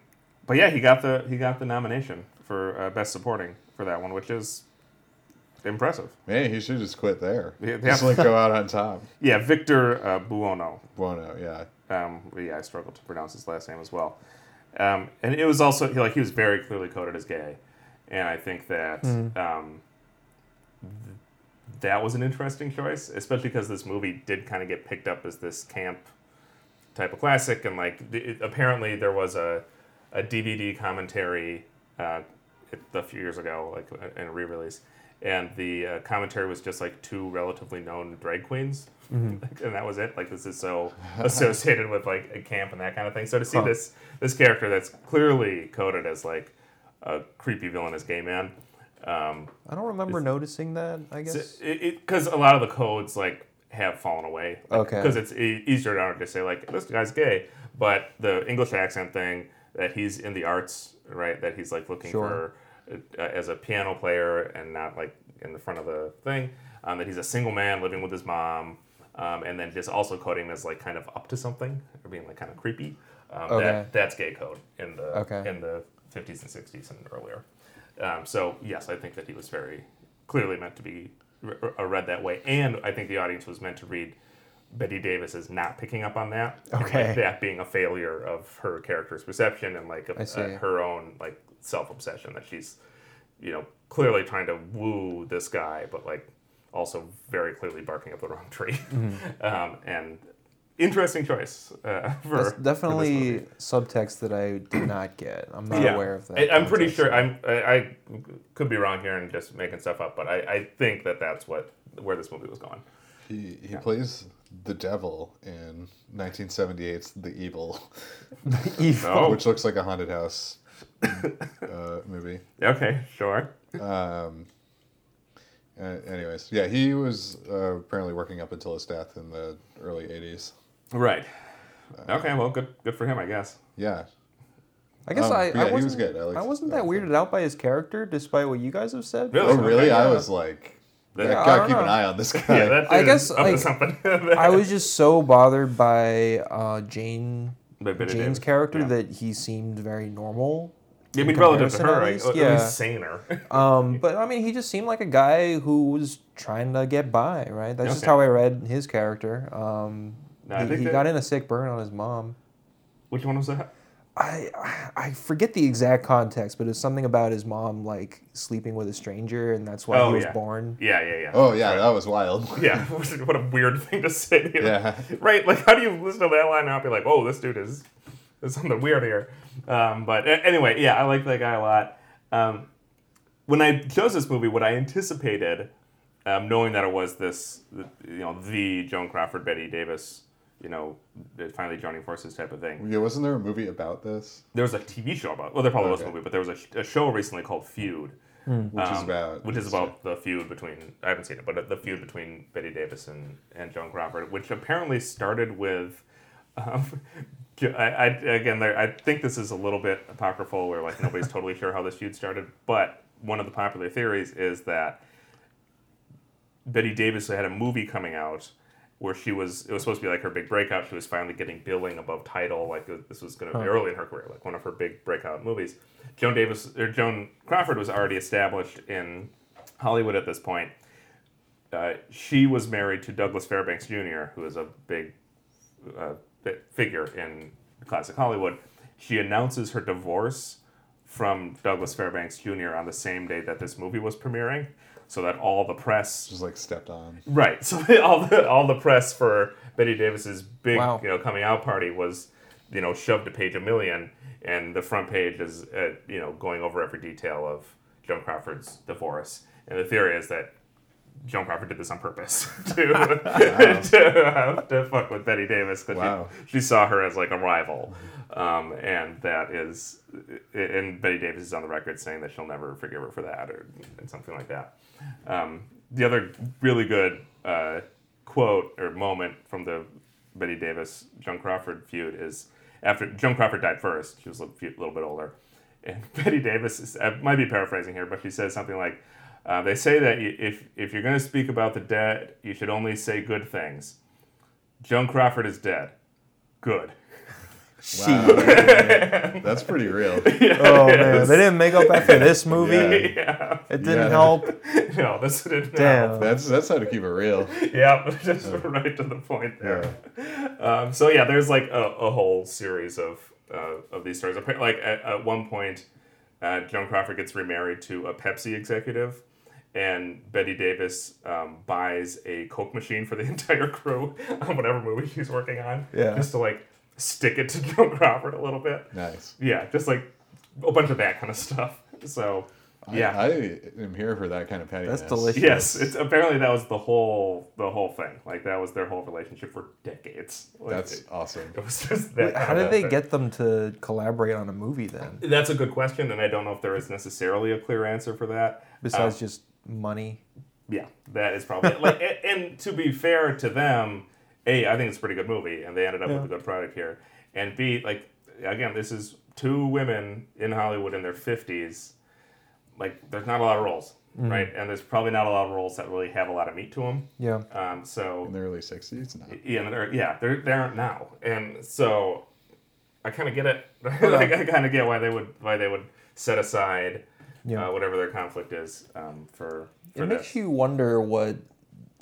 [SPEAKER 3] but yeah, he got the he got the nomination for uh, best supporting for that one, which is impressive.
[SPEAKER 1] Man, he should just quit there.
[SPEAKER 3] Yeah,
[SPEAKER 1] Just like go out on top.
[SPEAKER 3] Yeah, Victor uh, Buono.
[SPEAKER 1] Bono, yeah.
[SPEAKER 3] Um, yeah, I struggled to pronounce his last name as well. Um, and it was also he- like he was very clearly coded as gay, and I think that um, th- that was an interesting choice, especially because this movie did kind of get picked up as this camp type of classic, and like it, apparently there was a a DVD commentary uh, a few years ago, like in a re-release, and the uh, commentary was just like two relatively known drag queens, and that was it. Like this is so associated with like a camp and that kind of thing. So to see
[SPEAKER 2] Huh.
[SPEAKER 3] this this character that's clearly coded as like a creepy villainous gay man. Um,
[SPEAKER 2] I don't remember noticing that. I guess.
[SPEAKER 3] because a lot of the codes like have fallen away.
[SPEAKER 2] Okay.
[SPEAKER 3] Because it's e- easier to just say like this guy's gay, but the English accent thing that he's in the arts, right? That he's like looking
[SPEAKER 2] Sure.
[SPEAKER 3] for uh, as a piano player and not like in the front of the thing. Um, that he's a single man living with his mom, um, and then just also coding as like kind of up to something or being like kind of creepy. Um,
[SPEAKER 2] Okay.
[SPEAKER 3] That that's gay code in the
[SPEAKER 2] Okay.
[SPEAKER 3] in the 50s and 60s and earlier. Um, so yes, I think that he was very clearly meant to be re- uh, read that way, and I think the audience was meant to read Bette Davis as not picking up on that, and, like,
[SPEAKER 2] Okay.
[SPEAKER 3] that being a failure of her character's perception and like a, uh, her own like self obsession that she's, you know, clearly trying to woo this guy, but like also very clearly barking up the wrong tree,
[SPEAKER 2] Mm-hmm.
[SPEAKER 3] um, and interesting choice uh, for
[SPEAKER 2] That's
[SPEAKER 3] for this
[SPEAKER 2] definitely
[SPEAKER 3] movie.
[SPEAKER 2] subtext that I did not get. I'm not
[SPEAKER 3] Yeah.
[SPEAKER 2] aware of that.
[SPEAKER 3] I, I'm pretty sure. I'm. I, I could be wrong here and just making stuff up, but I, I think that that's what where this movie was going.
[SPEAKER 1] He he plays the devil in 1978's The Evil, the
[SPEAKER 2] Evil.
[SPEAKER 3] Oh.
[SPEAKER 1] which looks like a haunted house uh, movie.
[SPEAKER 3] Okay, sure.
[SPEAKER 1] Um, uh, anyways, yeah, he was uh, apparently working up until his death in the early 80s.
[SPEAKER 3] Right. Okay. Well, good. Good for him, I guess.
[SPEAKER 1] Yeah,
[SPEAKER 2] I guess
[SPEAKER 1] Um,
[SPEAKER 2] I,
[SPEAKER 1] yeah,
[SPEAKER 2] I
[SPEAKER 1] he was
[SPEAKER 2] wasn't.
[SPEAKER 1] good. I liked-
[SPEAKER 2] I wasn't that
[SPEAKER 1] liked
[SPEAKER 2] weirded out by his character, despite what you guys have said.
[SPEAKER 3] Really?
[SPEAKER 1] Oh, really?
[SPEAKER 3] Okay,
[SPEAKER 1] I
[SPEAKER 3] yeah.
[SPEAKER 1] was like,
[SPEAKER 3] That-
[SPEAKER 1] I
[SPEAKER 2] Yeah, I
[SPEAKER 1] gotta
[SPEAKER 2] don't
[SPEAKER 1] keep an eye on this guy.
[SPEAKER 3] Yeah, that
[SPEAKER 2] I guess,
[SPEAKER 3] is up to
[SPEAKER 2] like,
[SPEAKER 3] something.
[SPEAKER 2] I was just so bothered by uh, Jane Jane's character
[SPEAKER 3] yeah.
[SPEAKER 2] that he seemed very normal.
[SPEAKER 3] I
[SPEAKER 2] in
[SPEAKER 3] mean, relative to her,
[SPEAKER 2] at
[SPEAKER 3] right?
[SPEAKER 2] least.
[SPEAKER 3] At
[SPEAKER 2] Yeah.
[SPEAKER 3] least saner.
[SPEAKER 2] Um, but I mean, he just seemed like a guy who was trying to get by, right? That's just how I read his character. Um,
[SPEAKER 3] No, I
[SPEAKER 2] he
[SPEAKER 3] think
[SPEAKER 2] he
[SPEAKER 3] that-
[SPEAKER 2] got in a sick burn on his mom.
[SPEAKER 3] Which one was that?
[SPEAKER 2] I I forget the exact context, but it's something about his mom like sleeping with a stranger, and that's why
[SPEAKER 3] Oh,
[SPEAKER 2] he was
[SPEAKER 3] yeah.
[SPEAKER 2] born.
[SPEAKER 3] Yeah, yeah, yeah.
[SPEAKER 1] Oh yeah,
[SPEAKER 3] Right.
[SPEAKER 1] that was wild.
[SPEAKER 3] Yeah, what a weird thing to say.
[SPEAKER 1] Yeah.
[SPEAKER 3] Right? Like, how do you listen to that line and not be like, oh, this dude is, is something weird here? Um, but anyway, yeah, I like that guy a lot. Um, when I chose this movie, what I anticipated, um, knowing that it was this, you know, the Joan Crawford, Bette Davis you know, finally joining forces type of thing.
[SPEAKER 1] Yeah, wasn't there a movie about this?
[SPEAKER 3] There was a TV show about. Well, there probably was a movie, but there was a, sh- a show recently called Feud,
[SPEAKER 1] Which is
[SPEAKER 3] um,
[SPEAKER 1] about
[SPEAKER 3] which is about the feud between I haven't seen it, but the feud between Bette Davis and, and Joan Crawford, which apparently started with. Um, I, I again, there, I think this is a little bit apocryphal, where like nobody's totally sure how this feud started. But one of the popular theories is that Bette Davis had a movie coming out where she was it was supposed to be like her big breakout. She was finally getting billing above title, like this was going to be early in her career, like one of her big breakout movies. Joan Davis or Joan Crawford was already established in Hollywood at this point. Uh, she was married to Douglas Fairbanks Jr., who is a big uh, figure in classic Hollywood. She announces her divorce from Douglas Fairbanks Jr. on the same day that this movie was premiering, so that all the press
[SPEAKER 1] just like stepped on.
[SPEAKER 3] Right. So all the all the press for Bette Davis's big
[SPEAKER 2] Wow.
[SPEAKER 3] you know coming out party was you know shoved to page a million, and the front page is uh, you know going over every detail of Joan Crawford's divorce. And the theory is that Joan Crawford did this on purpose to to, have to fuck with Bette Davis because
[SPEAKER 1] Wow.
[SPEAKER 3] she, she saw her as like a rival, um, and that is and Bette Davis is on the record saying that she'll never forgive her for that or something like that. Um, the other really good uh, quote or moment from the Bette Davis Joan Crawford feud is after Joan Crawford died first. She was a little bit older, and Bette Davis is, I might be paraphrasing here, but she says something like, uh, "They say that if if you're going to speak about the dead, you should only say good things. Joan Crawford is dead. Good."
[SPEAKER 1] Wow. That's pretty real.
[SPEAKER 2] Oh man, they didn't make up after this movie.
[SPEAKER 3] yeah.
[SPEAKER 2] It didn't
[SPEAKER 1] Yeah.
[SPEAKER 2] help.
[SPEAKER 3] no, this didn't
[SPEAKER 2] Damn.
[SPEAKER 1] That's that's how to keep it real.
[SPEAKER 3] yeah, just right to the point there. Um, so yeah, there's like a, a whole series of uh, of these stories. Like at, at one point, uh, Joan Crawford gets remarried to a Pepsi executive, and Bette Davis um, buys a Coke machine for the entire crew on whatever movie she's working on.
[SPEAKER 2] Yeah.
[SPEAKER 3] just to like stick it to Joan Crawford a little bit.
[SPEAKER 1] Nice.
[SPEAKER 3] Yeah, just like a bunch of that kind of stuff. So yeah.
[SPEAKER 1] I, I am here for that kind of pettiness.
[SPEAKER 2] That's delicious.
[SPEAKER 3] Yes, it's apparently that was the whole the whole thing. Like that was their whole relationship for decades. Like,
[SPEAKER 1] That's
[SPEAKER 3] it,
[SPEAKER 1] awesome.
[SPEAKER 3] it was just that.
[SPEAKER 2] Wait, how did they
[SPEAKER 3] thing.
[SPEAKER 2] get them to collaborate on a movie then?
[SPEAKER 3] That's a good question, and I don't know if there is necessarily a clear answer for that.
[SPEAKER 2] Besides
[SPEAKER 3] Um,
[SPEAKER 2] just money.
[SPEAKER 3] yeah, that is probably like. and, and to be fair to them, a I think it's a pretty good movie, and they ended up with a good product here. And b like again, this is two women in Hollywood in their fifties. Like, there's not a lot of roles, right? And there's probably not a lot of roles that really have a lot of meat to them.
[SPEAKER 2] Yeah.
[SPEAKER 3] Um, so
[SPEAKER 1] In the early '60s, no.
[SPEAKER 3] Yeah, they're, yeah, they're they aren't now, and so I kind of get it. like, I kind of get why they would why they would set aside
[SPEAKER 2] Yeah.
[SPEAKER 3] uh, whatever their conflict is um, for for
[SPEAKER 2] It
[SPEAKER 3] this.
[SPEAKER 2] makes you wonder what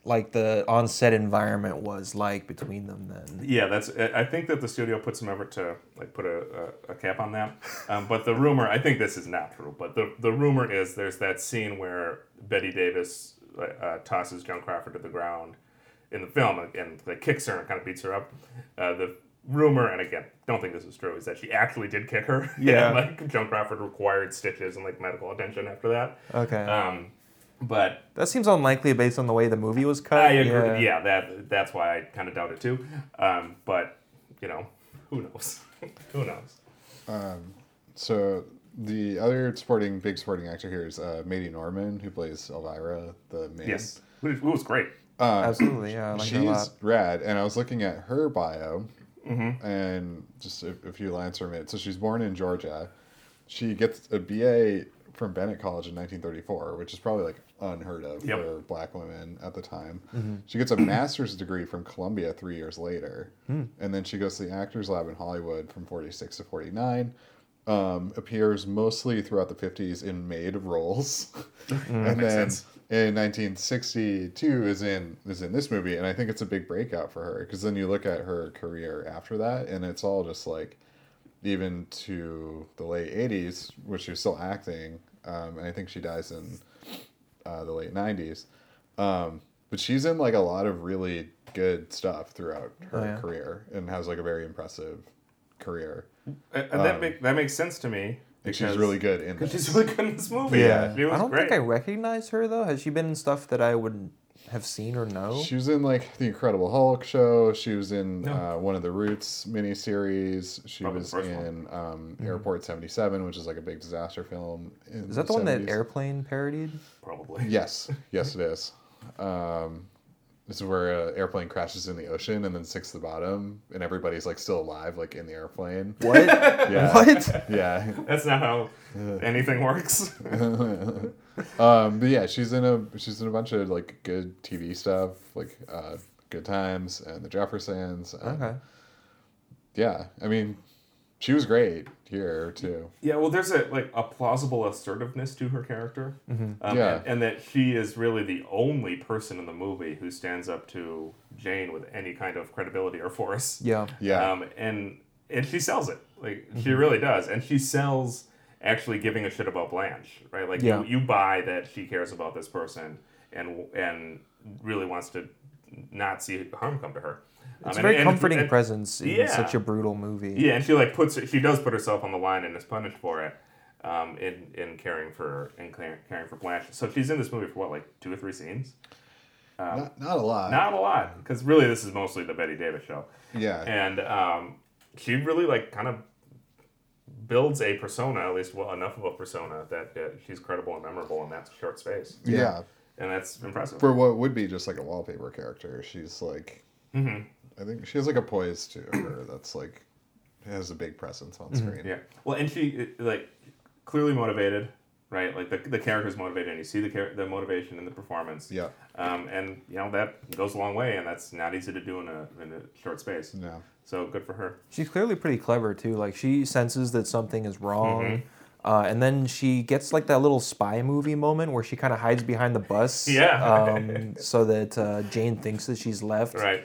[SPEAKER 2] like the on-set environment was like between them then.
[SPEAKER 3] Yeah, that's. I I think that the studio put some effort to like put a, a, a cap on that. Um, but the rumor, I think this is not true. But the the rumor is there's that scene where Bette Davis uh, tosses Joan Crawford to the ground in the film and, and like kicks her and kind of beats her up. Uh, the rumor, and again, don't think this is true, is that she actually did kick her.
[SPEAKER 2] Yeah.
[SPEAKER 3] and, like Joan Crawford required stitches and like medical attention after that.
[SPEAKER 2] Okay.
[SPEAKER 3] Um, but
[SPEAKER 2] that seems unlikely based on the way the movie was cut.
[SPEAKER 3] I agree. Yeah, that that's why I kind of doubt it too. Um, but you know, who knows? who knows?
[SPEAKER 1] So the other supporting big supporting actor here is uh, Maidie Norman, who plays Elvira, the maid.
[SPEAKER 3] Yes, who, who was great.
[SPEAKER 2] Absolutely, yeah. I like her a lot.
[SPEAKER 1] She's rad, and I was looking at her bio,
[SPEAKER 3] Mm-hmm.
[SPEAKER 1] and just a, a few lines from it. So she's born in Georgia. She gets a BA from Bennett College in 1934, which is probably like unheard of
[SPEAKER 3] Yep.
[SPEAKER 1] for black women at the time. She gets a master's degree from Columbia three years later, and then she goes to the Actors Lab in Hollywood from 46 to 49. Um, appears mostly throughout the 50s in maid roles, and then
[SPEAKER 3] sense.
[SPEAKER 1] in 1962 is in is in this movie, and I think it's a big breakout for her because then you look at her career after that, and it's all just like even to the late 80s, where she was still acting, um, and I think she dies in uh, the late 90s. Um, but she's in like a lot of really good stuff throughout her
[SPEAKER 2] Oh, yeah.
[SPEAKER 1] career, and has like a very impressive career.
[SPEAKER 3] And and that make that makes sense to me.
[SPEAKER 1] And she's really good in
[SPEAKER 3] Because
[SPEAKER 1] this.
[SPEAKER 3] she's really good in this movie.
[SPEAKER 1] Yeah.
[SPEAKER 3] she was
[SPEAKER 2] I don't
[SPEAKER 3] great.
[SPEAKER 2] think I recognize her though. Has she been in stuff that I would have seen or know.
[SPEAKER 1] She was in like the Incredible Hulk show. She was in
[SPEAKER 3] No.
[SPEAKER 1] uh, one of the Roots miniseries. She
[SPEAKER 3] Probably
[SPEAKER 1] was
[SPEAKER 3] first one.
[SPEAKER 1] in um, Airport seventy seven, which is like a big disaster film. in
[SPEAKER 2] Is that the one that Airplane parodied?
[SPEAKER 3] Probably.
[SPEAKER 1] Yes, yes, it is. Um, this is where an airplane crashes in the ocean and then sinks to the bottom, and everybody's like still alive, like in the airplane.
[SPEAKER 2] What?
[SPEAKER 1] Yeah.
[SPEAKER 2] What?
[SPEAKER 1] Yeah.
[SPEAKER 3] That's not how anything works.
[SPEAKER 1] Um, but yeah, she's in a she's in a bunch of like good TV stuff, like uh, Good Times and The Jeffersons. and-
[SPEAKER 2] Okay.
[SPEAKER 1] Yeah, I mean, she was great here too.
[SPEAKER 3] Yeah, well, there's a like a plausible assertiveness to her character, um,
[SPEAKER 1] Yeah.
[SPEAKER 3] and, and that she is really the only person in the movie who stands up to Jane with any kind of credibility or force.
[SPEAKER 2] Yeah.
[SPEAKER 1] Yeah,
[SPEAKER 3] Um, and and she sells it. Like she really does, and she sells actually giving a shit about Blanche, right? Like
[SPEAKER 2] Yeah.
[SPEAKER 3] you, you buy that she cares about this person and and really wants to not see harm come to her.
[SPEAKER 2] It's
[SPEAKER 3] Um,
[SPEAKER 2] a very
[SPEAKER 3] and-
[SPEAKER 2] comforting
[SPEAKER 3] and-
[SPEAKER 2] presence in
[SPEAKER 3] Yeah.
[SPEAKER 2] such a brutal movie.
[SPEAKER 3] Yeah, and she like puts she does put herself on the line and is punished for it. Um, in in caring for in caring caring for Blanche, so she's in this movie for what like two or three scenes.
[SPEAKER 1] not, not a lot.
[SPEAKER 3] Not a lot, because really this is mostly the Bette Davis show.
[SPEAKER 1] yeah,
[SPEAKER 3] and um, she really like kind of builds a persona at least well enough of a persona that uh, she's credible and memorable in that short space
[SPEAKER 1] yeah.
[SPEAKER 3] and that's impressive
[SPEAKER 1] For what would be just like a wallpaper character, she's like,
[SPEAKER 3] Mm-hmm.
[SPEAKER 1] I think she has like a poise to her that's like has a big presence on screen.
[SPEAKER 3] yeah well and she like clearly motivated right like the, the character's motivated and you see the char- the motivation in the performance
[SPEAKER 1] Yeah.
[SPEAKER 3] um, and you know that goes a long way and that's not easy to do in a, in a short space
[SPEAKER 1] No.
[SPEAKER 3] So good for her
[SPEAKER 2] She's clearly pretty clever too. Like she senses that something is wrong.
[SPEAKER 3] Mm-hmm.
[SPEAKER 2] Uh, and then she gets like that little spy movie moment where she kind of hides behind the bus,
[SPEAKER 3] Yeah.
[SPEAKER 2] um, so that uh, Jane thinks that she's left.
[SPEAKER 3] right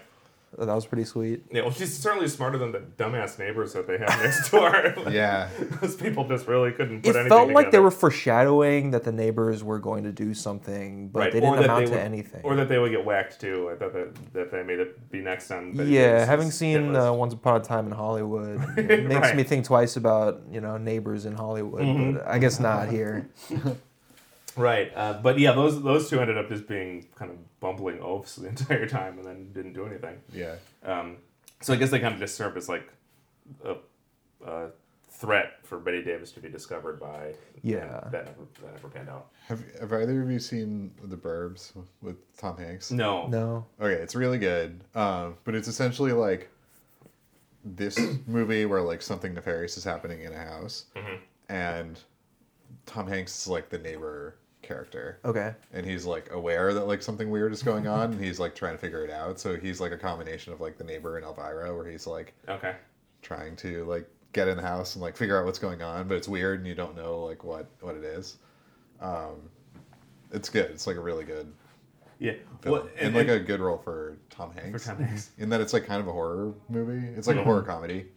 [SPEAKER 2] That was pretty sweet.
[SPEAKER 3] yeah well she's certainly smarter than the dumbass neighbors that they have next door
[SPEAKER 1] Yeah.
[SPEAKER 3] Those people just really couldn't put
[SPEAKER 2] It
[SPEAKER 3] anything
[SPEAKER 2] felt like they were foreshadowing that the neighbors were going to do something, but
[SPEAKER 3] Right,
[SPEAKER 2] they didn't amount
[SPEAKER 3] they
[SPEAKER 2] to
[SPEAKER 3] would-
[SPEAKER 2] anything.
[SPEAKER 3] Or that they would get whacked too. I thought that, that they made it be next on.
[SPEAKER 2] Yeah, having seen uh, Once Upon a Time in Hollywood it makes
[SPEAKER 3] Right.
[SPEAKER 2] me think twice about you know neighbors in Hollywood,
[SPEAKER 3] Mm-hmm.
[SPEAKER 2] but I guess not here.
[SPEAKER 3] right, uh, but yeah, those those two ended up just being kind of bumbling oafs the entire time, and then didn't do anything.
[SPEAKER 1] Yeah.
[SPEAKER 3] Um, so I guess they kind of just served as like a, a threat for Bette Davis to be discovered by.
[SPEAKER 2] Yeah.
[SPEAKER 3] that never that never panned out.
[SPEAKER 1] Have Have either of you seen The Burbs with Tom Hanks?
[SPEAKER 3] No.
[SPEAKER 2] No,
[SPEAKER 1] Okay, it's really good. Um, but it's essentially like this movie where like something nefarious is happening in a house, and Tom Hanks is like the neighbor character,
[SPEAKER 2] okay,
[SPEAKER 1] and he's like aware that like something weird is going on, and he's like trying to figure it out. So he's like a combination of like the neighbor and Elvira, where he's like
[SPEAKER 3] Okay.
[SPEAKER 1] trying to like get in the house and like figure out what's going on, but it's weird and you don't know like what what it is. Um, it's good. It's like a really good
[SPEAKER 3] Yeah.
[SPEAKER 1] film.
[SPEAKER 3] Well,
[SPEAKER 1] and, like a good role for Tom Hanks.
[SPEAKER 3] For Tom Hanks.
[SPEAKER 1] In that it's like kind of a horror movie. It's like a horror comedy.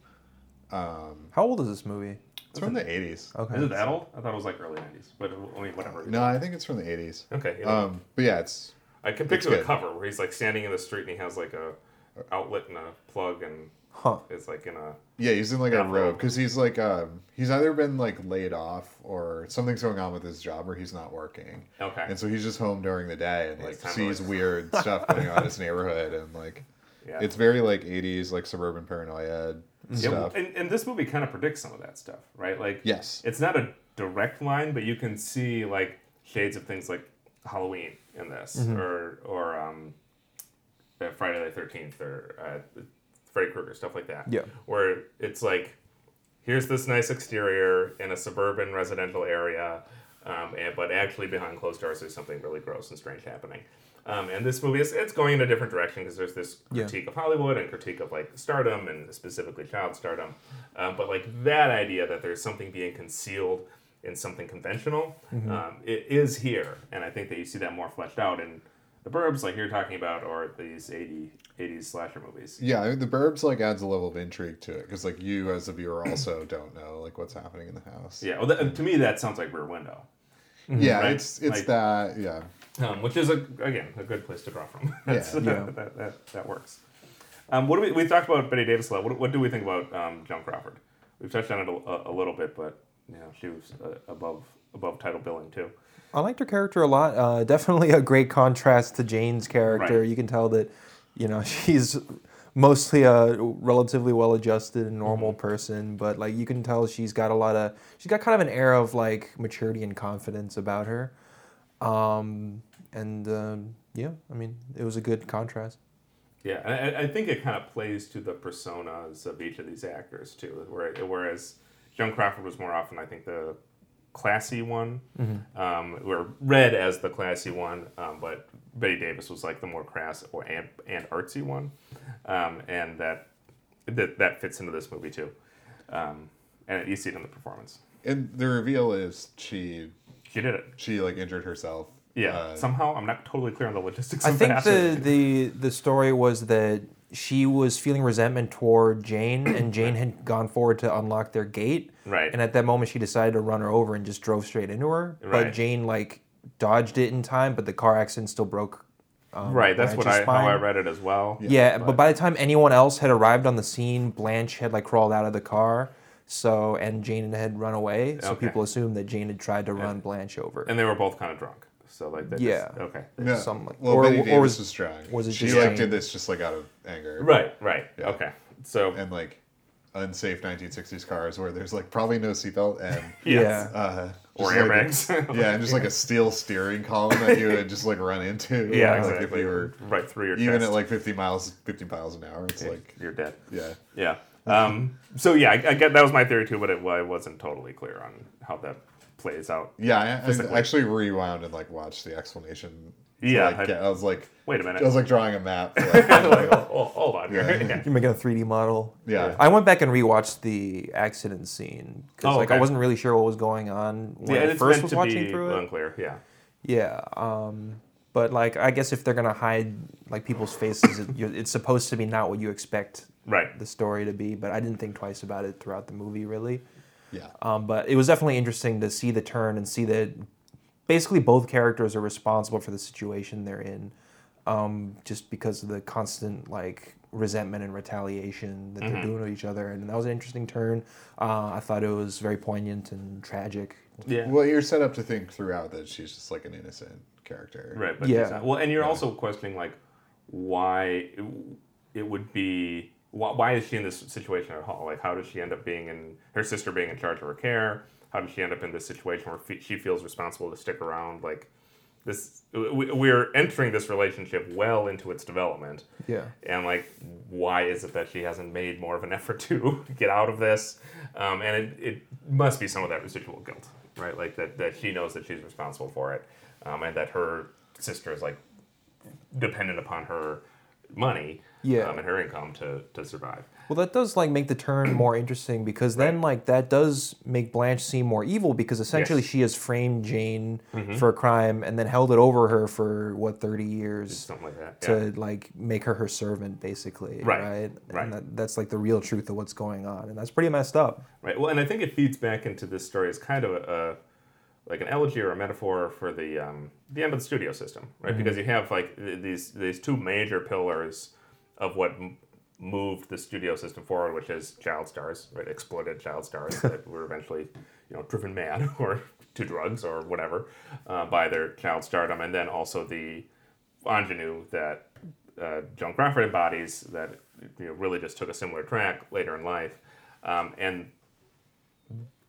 [SPEAKER 1] Um,
[SPEAKER 2] how old is this movie?
[SPEAKER 1] It's from the 80s.
[SPEAKER 2] Okay,
[SPEAKER 3] Is it that old? I thought it was like early '90s, but I mean, whatever.
[SPEAKER 1] No, I think it's from the 80s.
[SPEAKER 3] Okay. yeah.
[SPEAKER 1] Um, but yeah, it's
[SPEAKER 3] I can
[SPEAKER 1] It's
[SPEAKER 3] picture the
[SPEAKER 1] good.
[SPEAKER 3] cover where he's like standing in the street and he has like a outlet and a plug and
[SPEAKER 2] huh?
[SPEAKER 3] it's like in a
[SPEAKER 1] yeah, he's in like a robe because he's like um, he's either been like laid off or something's going on with his job where he's not working,
[SPEAKER 3] okay.
[SPEAKER 1] and so he's just home during the day and like
[SPEAKER 3] It's time to,
[SPEAKER 1] sees
[SPEAKER 3] like-
[SPEAKER 1] weird stuff going on in his neighborhood and like
[SPEAKER 3] yeah.
[SPEAKER 1] it's very like 80s like suburban paranoia
[SPEAKER 3] yeah,
[SPEAKER 1] stuff.
[SPEAKER 3] and, and this movie kind of predicts some of that stuff, right? Like
[SPEAKER 1] Yes.
[SPEAKER 3] it's not a direct line, but you can see like shades of things like Halloween in this,
[SPEAKER 1] Mm-hmm.
[SPEAKER 3] or or um, uh, Friday the Thirteenth, or uh, Freddy Krueger, stuff like that.
[SPEAKER 2] Yeah.
[SPEAKER 3] where it's like, here's this nice exterior in a suburban residential area, um, and, but actually behind closed doors there's something really gross and strange happening. Um, and this movie is it's going in a different direction because there's this
[SPEAKER 2] Yeah.
[SPEAKER 3] critique of Hollywood and critique of like stardom and specifically child stardom. Um, but like that idea that there's something being concealed in something conventional, um, it is here, and I think that you see that more fleshed out in the Burbs, like you're talking about, or these 80, 80s slasher movies.
[SPEAKER 1] Yeah, I mean, the Burbs like adds a level of intrigue to it because like you as a viewer also don't know like what's happening in the house.
[SPEAKER 3] Yeah, well, that, to me that sounds like Rear Window.
[SPEAKER 1] Yeah,
[SPEAKER 3] Right?
[SPEAKER 1] it's it's
[SPEAKER 3] Like-
[SPEAKER 1] that. Yeah,
[SPEAKER 3] um, which is a, again a good place to draw from. That's,
[SPEAKER 2] Yeah.
[SPEAKER 3] that, that, that works. Um, what do we we talked about Bette Davis a lot. What, what do we think about um, Joan Crawford? We've touched on it a, a, little bit, but you know she was uh, above above title billing too.
[SPEAKER 2] I liked her character a lot. Uh, definitely a great contrast to Jane's character.
[SPEAKER 3] Right.
[SPEAKER 2] You can tell that, you know, she's mostly a relatively well-adjusted and normal person, but like you can tell she's got a lot of she's got kind of an air of like maturity and confidence about her. Um, and um, yeah, I mean, it was a good contrast.
[SPEAKER 3] Yeah, and I, I think it kind of plays to the personas of each of these actors too. Where, whereas Joan Crawford was more often, I think, the classy one, um, or read as the classy one, um, but Bette Davis was like the more crass or and, and artsy one, um, and that, that that fits into this movie too, um, and you see it in the performance.
[SPEAKER 1] And the reveal is she
[SPEAKER 3] She did it.
[SPEAKER 1] she like injured herself.
[SPEAKER 3] Yeah.
[SPEAKER 1] Uh,
[SPEAKER 3] Somehow, I'm not totally clear on the logistics.
[SPEAKER 2] I
[SPEAKER 3] of
[SPEAKER 2] think the, the the story was that she was feeling resentment toward Jane, and Jane had gone forward to unlock their gate.
[SPEAKER 3] Right.
[SPEAKER 2] And at that moment, she decided to run her over and just drove straight into her.
[SPEAKER 3] Right.
[SPEAKER 2] But Jane like dodged it in time, but the car accident still broke. Um,
[SPEAKER 3] right. That's what I how I read it as well.
[SPEAKER 2] Yeah, but by the time anyone else had arrived on the scene, Blanche had like crawled out of the car. So and Jane had run away. So
[SPEAKER 3] Okay.
[SPEAKER 2] people assumed that Jane had tried to run Blanche over.
[SPEAKER 3] And they were both kind of drunk. So like that.
[SPEAKER 2] Yeah.
[SPEAKER 3] Just, okay.
[SPEAKER 1] Yeah.
[SPEAKER 2] Something like-
[SPEAKER 1] well,
[SPEAKER 2] or-
[SPEAKER 1] Bette
[SPEAKER 2] or
[SPEAKER 1] Davis
[SPEAKER 2] was-
[SPEAKER 1] was, strong.
[SPEAKER 2] was it
[SPEAKER 1] she
[SPEAKER 2] just
[SPEAKER 1] like did this just like out of anger.
[SPEAKER 3] Right. Right.
[SPEAKER 1] Yeah.
[SPEAKER 3] Okay. So
[SPEAKER 1] And like unsafe 1960s cars where there's like probably no seatbelt and.
[SPEAKER 2] Yeah.
[SPEAKER 1] uh,
[SPEAKER 3] Or
[SPEAKER 1] just, like,
[SPEAKER 3] airbags.
[SPEAKER 1] yeah, and just like a steel steering column that you would just like run into.
[SPEAKER 3] Yeah.
[SPEAKER 1] like,
[SPEAKER 3] Exactly.
[SPEAKER 1] If you were
[SPEAKER 3] right through your
[SPEAKER 1] even
[SPEAKER 3] chest.
[SPEAKER 1] at like 50 miles, 50 miles an hour, it's like
[SPEAKER 3] you're dead.
[SPEAKER 1] yeah.
[SPEAKER 3] Yeah. Um, so yeah, I, I get that was my theory too, but it, well, I wasn't totally clear on how that plays out.
[SPEAKER 1] Yeah, I,
[SPEAKER 3] Physically.
[SPEAKER 1] I actually rewound and like watched the explanation.
[SPEAKER 3] Yeah,
[SPEAKER 1] like,
[SPEAKER 3] I-
[SPEAKER 1] get- I, was like,
[SPEAKER 3] Wait a minute.
[SPEAKER 1] I was like drawing a map. for, like,
[SPEAKER 3] like, oh, hold on.
[SPEAKER 1] Yeah.
[SPEAKER 3] Yeah.
[SPEAKER 2] You're making a 3D model.
[SPEAKER 1] yeah,
[SPEAKER 2] I went back and rewatched the accident scene because
[SPEAKER 3] Oh,
[SPEAKER 2] like I wasn't really sure what was going on when
[SPEAKER 3] Yeah,
[SPEAKER 2] I
[SPEAKER 3] it's
[SPEAKER 2] first
[SPEAKER 3] meant
[SPEAKER 2] was
[SPEAKER 3] to
[SPEAKER 2] watching
[SPEAKER 3] be
[SPEAKER 2] through it.
[SPEAKER 3] unclear. Yeah.
[SPEAKER 2] Yeah, um, but like I guess if they're gonna hide like people's faces, it, you're, it's supposed to be not what you expect
[SPEAKER 3] Right.
[SPEAKER 2] the story to be. But I didn't think twice about it throughout the movie, really.
[SPEAKER 1] Yeah.
[SPEAKER 2] Um, but it was definitely interesting to see the turn and see that basically both characters are responsible for the situation they're in, um, just because of the constant like resentment and retaliation that they're doing to each other. And that was an interesting turn. Uh, I thought it was very poignant and tragic.
[SPEAKER 3] Yeah.
[SPEAKER 1] Well, you're set up to think throughout that she's just like an innocent character.
[SPEAKER 3] Right, but
[SPEAKER 2] Yeah.
[SPEAKER 3] not- well, and you're also questioning like why it, it would be why, why is she in this situation at all? Like, how does she end up being in her sister being in charge of her care? How did she end up in this situation where fe- she feels responsible to stick around? Like, this we, we're entering this relationship well into its development,
[SPEAKER 2] Yeah.
[SPEAKER 3] and like, why is it that she hasn't made more of an effort to get out of this? Um, and it, it must be some of that residual guilt, right? Like that, that she knows that she's responsible for it, um, and that her sister is like dependent upon her money
[SPEAKER 2] Yeah.
[SPEAKER 3] um, and her income to, to survive.
[SPEAKER 2] Well, that does like make the turn more interesting because then
[SPEAKER 3] Right.
[SPEAKER 2] like that does make Blanche seem more evil because essentially
[SPEAKER 3] Yes. Mm-hmm.
[SPEAKER 2] she has framed Jane for a crime and then held it over her for what thirty years
[SPEAKER 3] Something like that.
[SPEAKER 2] to
[SPEAKER 3] yeah.
[SPEAKER 2] like make her her servant basically,
[SPEAKER 3] Right,
[SPEAKER 2] right?
[SPEAKER 3] right.
[SPEAKER 2] And that, that's like the real truth of what's going on, and that's pretty messed up.
[SPEAKER 3] Right. Well, and I think it feeds back into this story as kind of a, a like an elegy or a metaphor for the um, the end of the studio system, right? Because you have like th- these these two major pillars of what m- moved the studio system forward, which is child stars, right? Exploited child stars that were eventually, you know, driven mad or to drugs or whatever uh, by their child stardom, and then also the ingenue that uh, Joan Crawford embodies that you know really just took a similar track later in life, um, and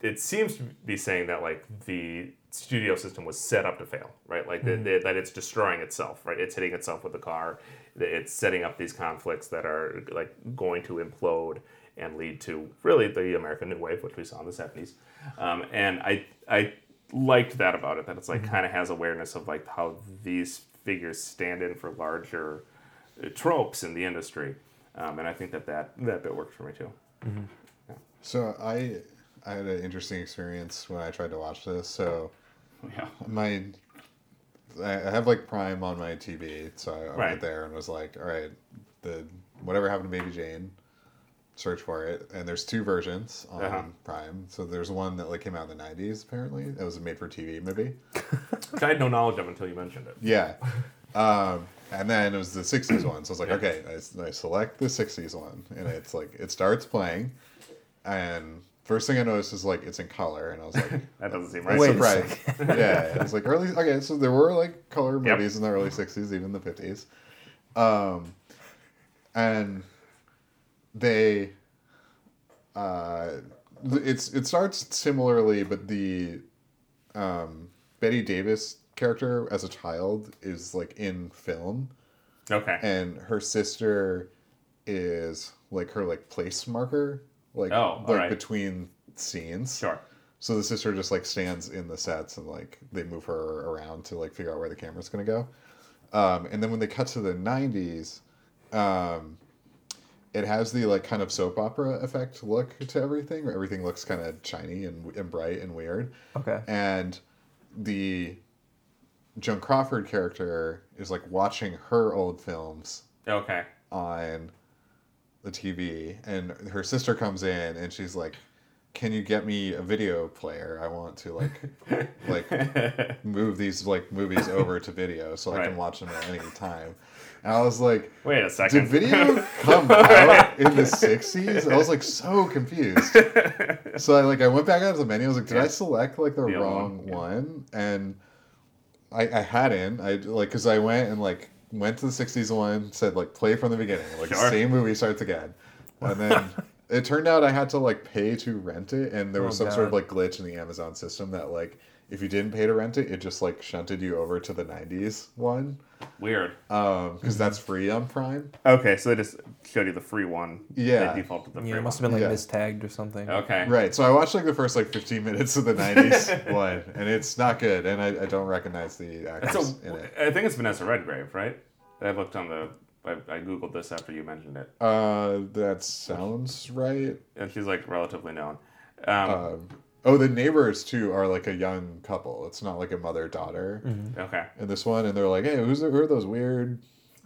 [SPEAKER 3] it seems to be saying that like the studio system was set up to fail, right? Like that that that it's destroying itself, right? It's hitting itself with the car. It's setting up these conflicts that are like going to implode and lead to really the American New Wave, which we saw in the seventies. Um, and I I liked that about it that it's like kind of has awareness of like how these figures stand in for larger uh, tropes in the industry. Um, and I think that, that that bit worked for me too.
[SPEAKER 1] So I I had an interesting experience when I tried to watch this. So
[SPEAKER 3] Yeah.
[SPEAKER 1] my I have like Prime on my TV, so I, I
[SPEAKER 3] Right.
[SPEAKER 1] went there and was like, all right, the whatever happened to Baby Jane. Search for it, and there's two versions on
[SPEAKER 3] Uh-huh.
[SPEAKER 1] Prime. So there's one that like came out in the '90s. Apparently, it was a made-for-TV movie.
[SPEAKER 3] Which I had no knowledge of until you mentioned it.
[SPEAKER 1] Yeah. Um, and then it was the 60s one. So I was like,
[SPEAKER 3] Yeah.
[SPEAKER 1] okay, I, I select the 60s one. And it's like, it starts playing. And first thing I noticed is like it's in color, and I was like,
[SPEAKER 3] That doesn't seem right.
[SPEAKER 2] Wait
[SPEAKER 1] surprised. yeah, it was like early. Okay, so there were like color
[SPEAKER 3] Yep.
[SPEAKER 1] movies in the early '60s, even the '50s, um, and they, uh, it's it starts similarly, but the um, Bette Davis character as a child is like in film,
[SPEAKER 3] Okay.
[SPEAKER 1] and her sister is like her like place marker, like
[SPEAKER 3] Oh,
[SPEAKER 1] like
[SPEAKER 3] alright.
[SPEAKER 1] between scenes.
[SPEAKER 3] Sure.
[SPEAKER 1] So the sister just like stands in the sets and like they move her around to like figure out where the camera's gonna go. Um, and then when they cut to the '90s, um, it has the like kind of soap opera effect look to everything. Where everything looks kind of shiny and, and bright and weird.
[SPEAKER 2] Okay.
[SPEAKER 1] And the Joan Crawford character is like watching her old films
[SPEAKER 3] Okay.
[SPEAKER 1] on the TV, and her sister comes in, and she's like, "Can you get me a video player? I want to like like move these like movies over to video so I can watch them at any time." And I was like,
[SPEAKER 3] Wait a second.
[SPEAKER 1] "Did video come out in the '60s?" I was like so confused. So I like I went back out to the menu. I was like, "Did I select like the
[SPEAKER 3] The
[SPEAKER 1] wrong
[SPEAKER 3] one, yeah.
[SPEAKER 1] one?" And I, I hadn't. I like because I went and like went to the '60s one, said like play from the beginning, like
[SPEAKER 3] Sure.
[SPEAKER 1] same movie starts again, and then it turned out I had to like pay to rent it, and there oh, was
[SPEAKER 2] Oh,
[SPEAKER 1] some sort of like glitch in the Amazon system that like if you didn't pay to rent it, it just like shunted you over to the '90s one
[SPEAKER 3] Weird.
[SPEAKER 1] um because that's free on Prime.
[SPEAKER 3] Okay, so they just showed you the free one.
[SPEAKER 1] Yeah.
[SPEAKER 3] They defaulted the free
[SPEAKER 2] Yeah, it must have been like
[SPEAKER 1] Yeah.
[SPEAKER 2] mistagged or something.
[SPEAKER 3] Okay.
[SPEAKER 1] Right, so I watched like the first like 15 minutes of the '90s one, and it's not good, and I, I don't recognize the actors
[SPEAKER 3] So
[SPEAKER 1] in it.
[SPEAKER 3] I think it's Vanessa Redgrave, right? I looked on the. I, I googled this after you mentioned it,
[SPEAKER 1] Uh, that sounds right.
[SPEAKER 3] and she's like relatively known. Um,
[SPEAKER 1] Um, oh, the neighbors too are like a young couple. It's not like a mother daughter
[SPEAKER 3] okay,
[SPEAKER 1] in this one, and they're like, "Hey, who's who are those weird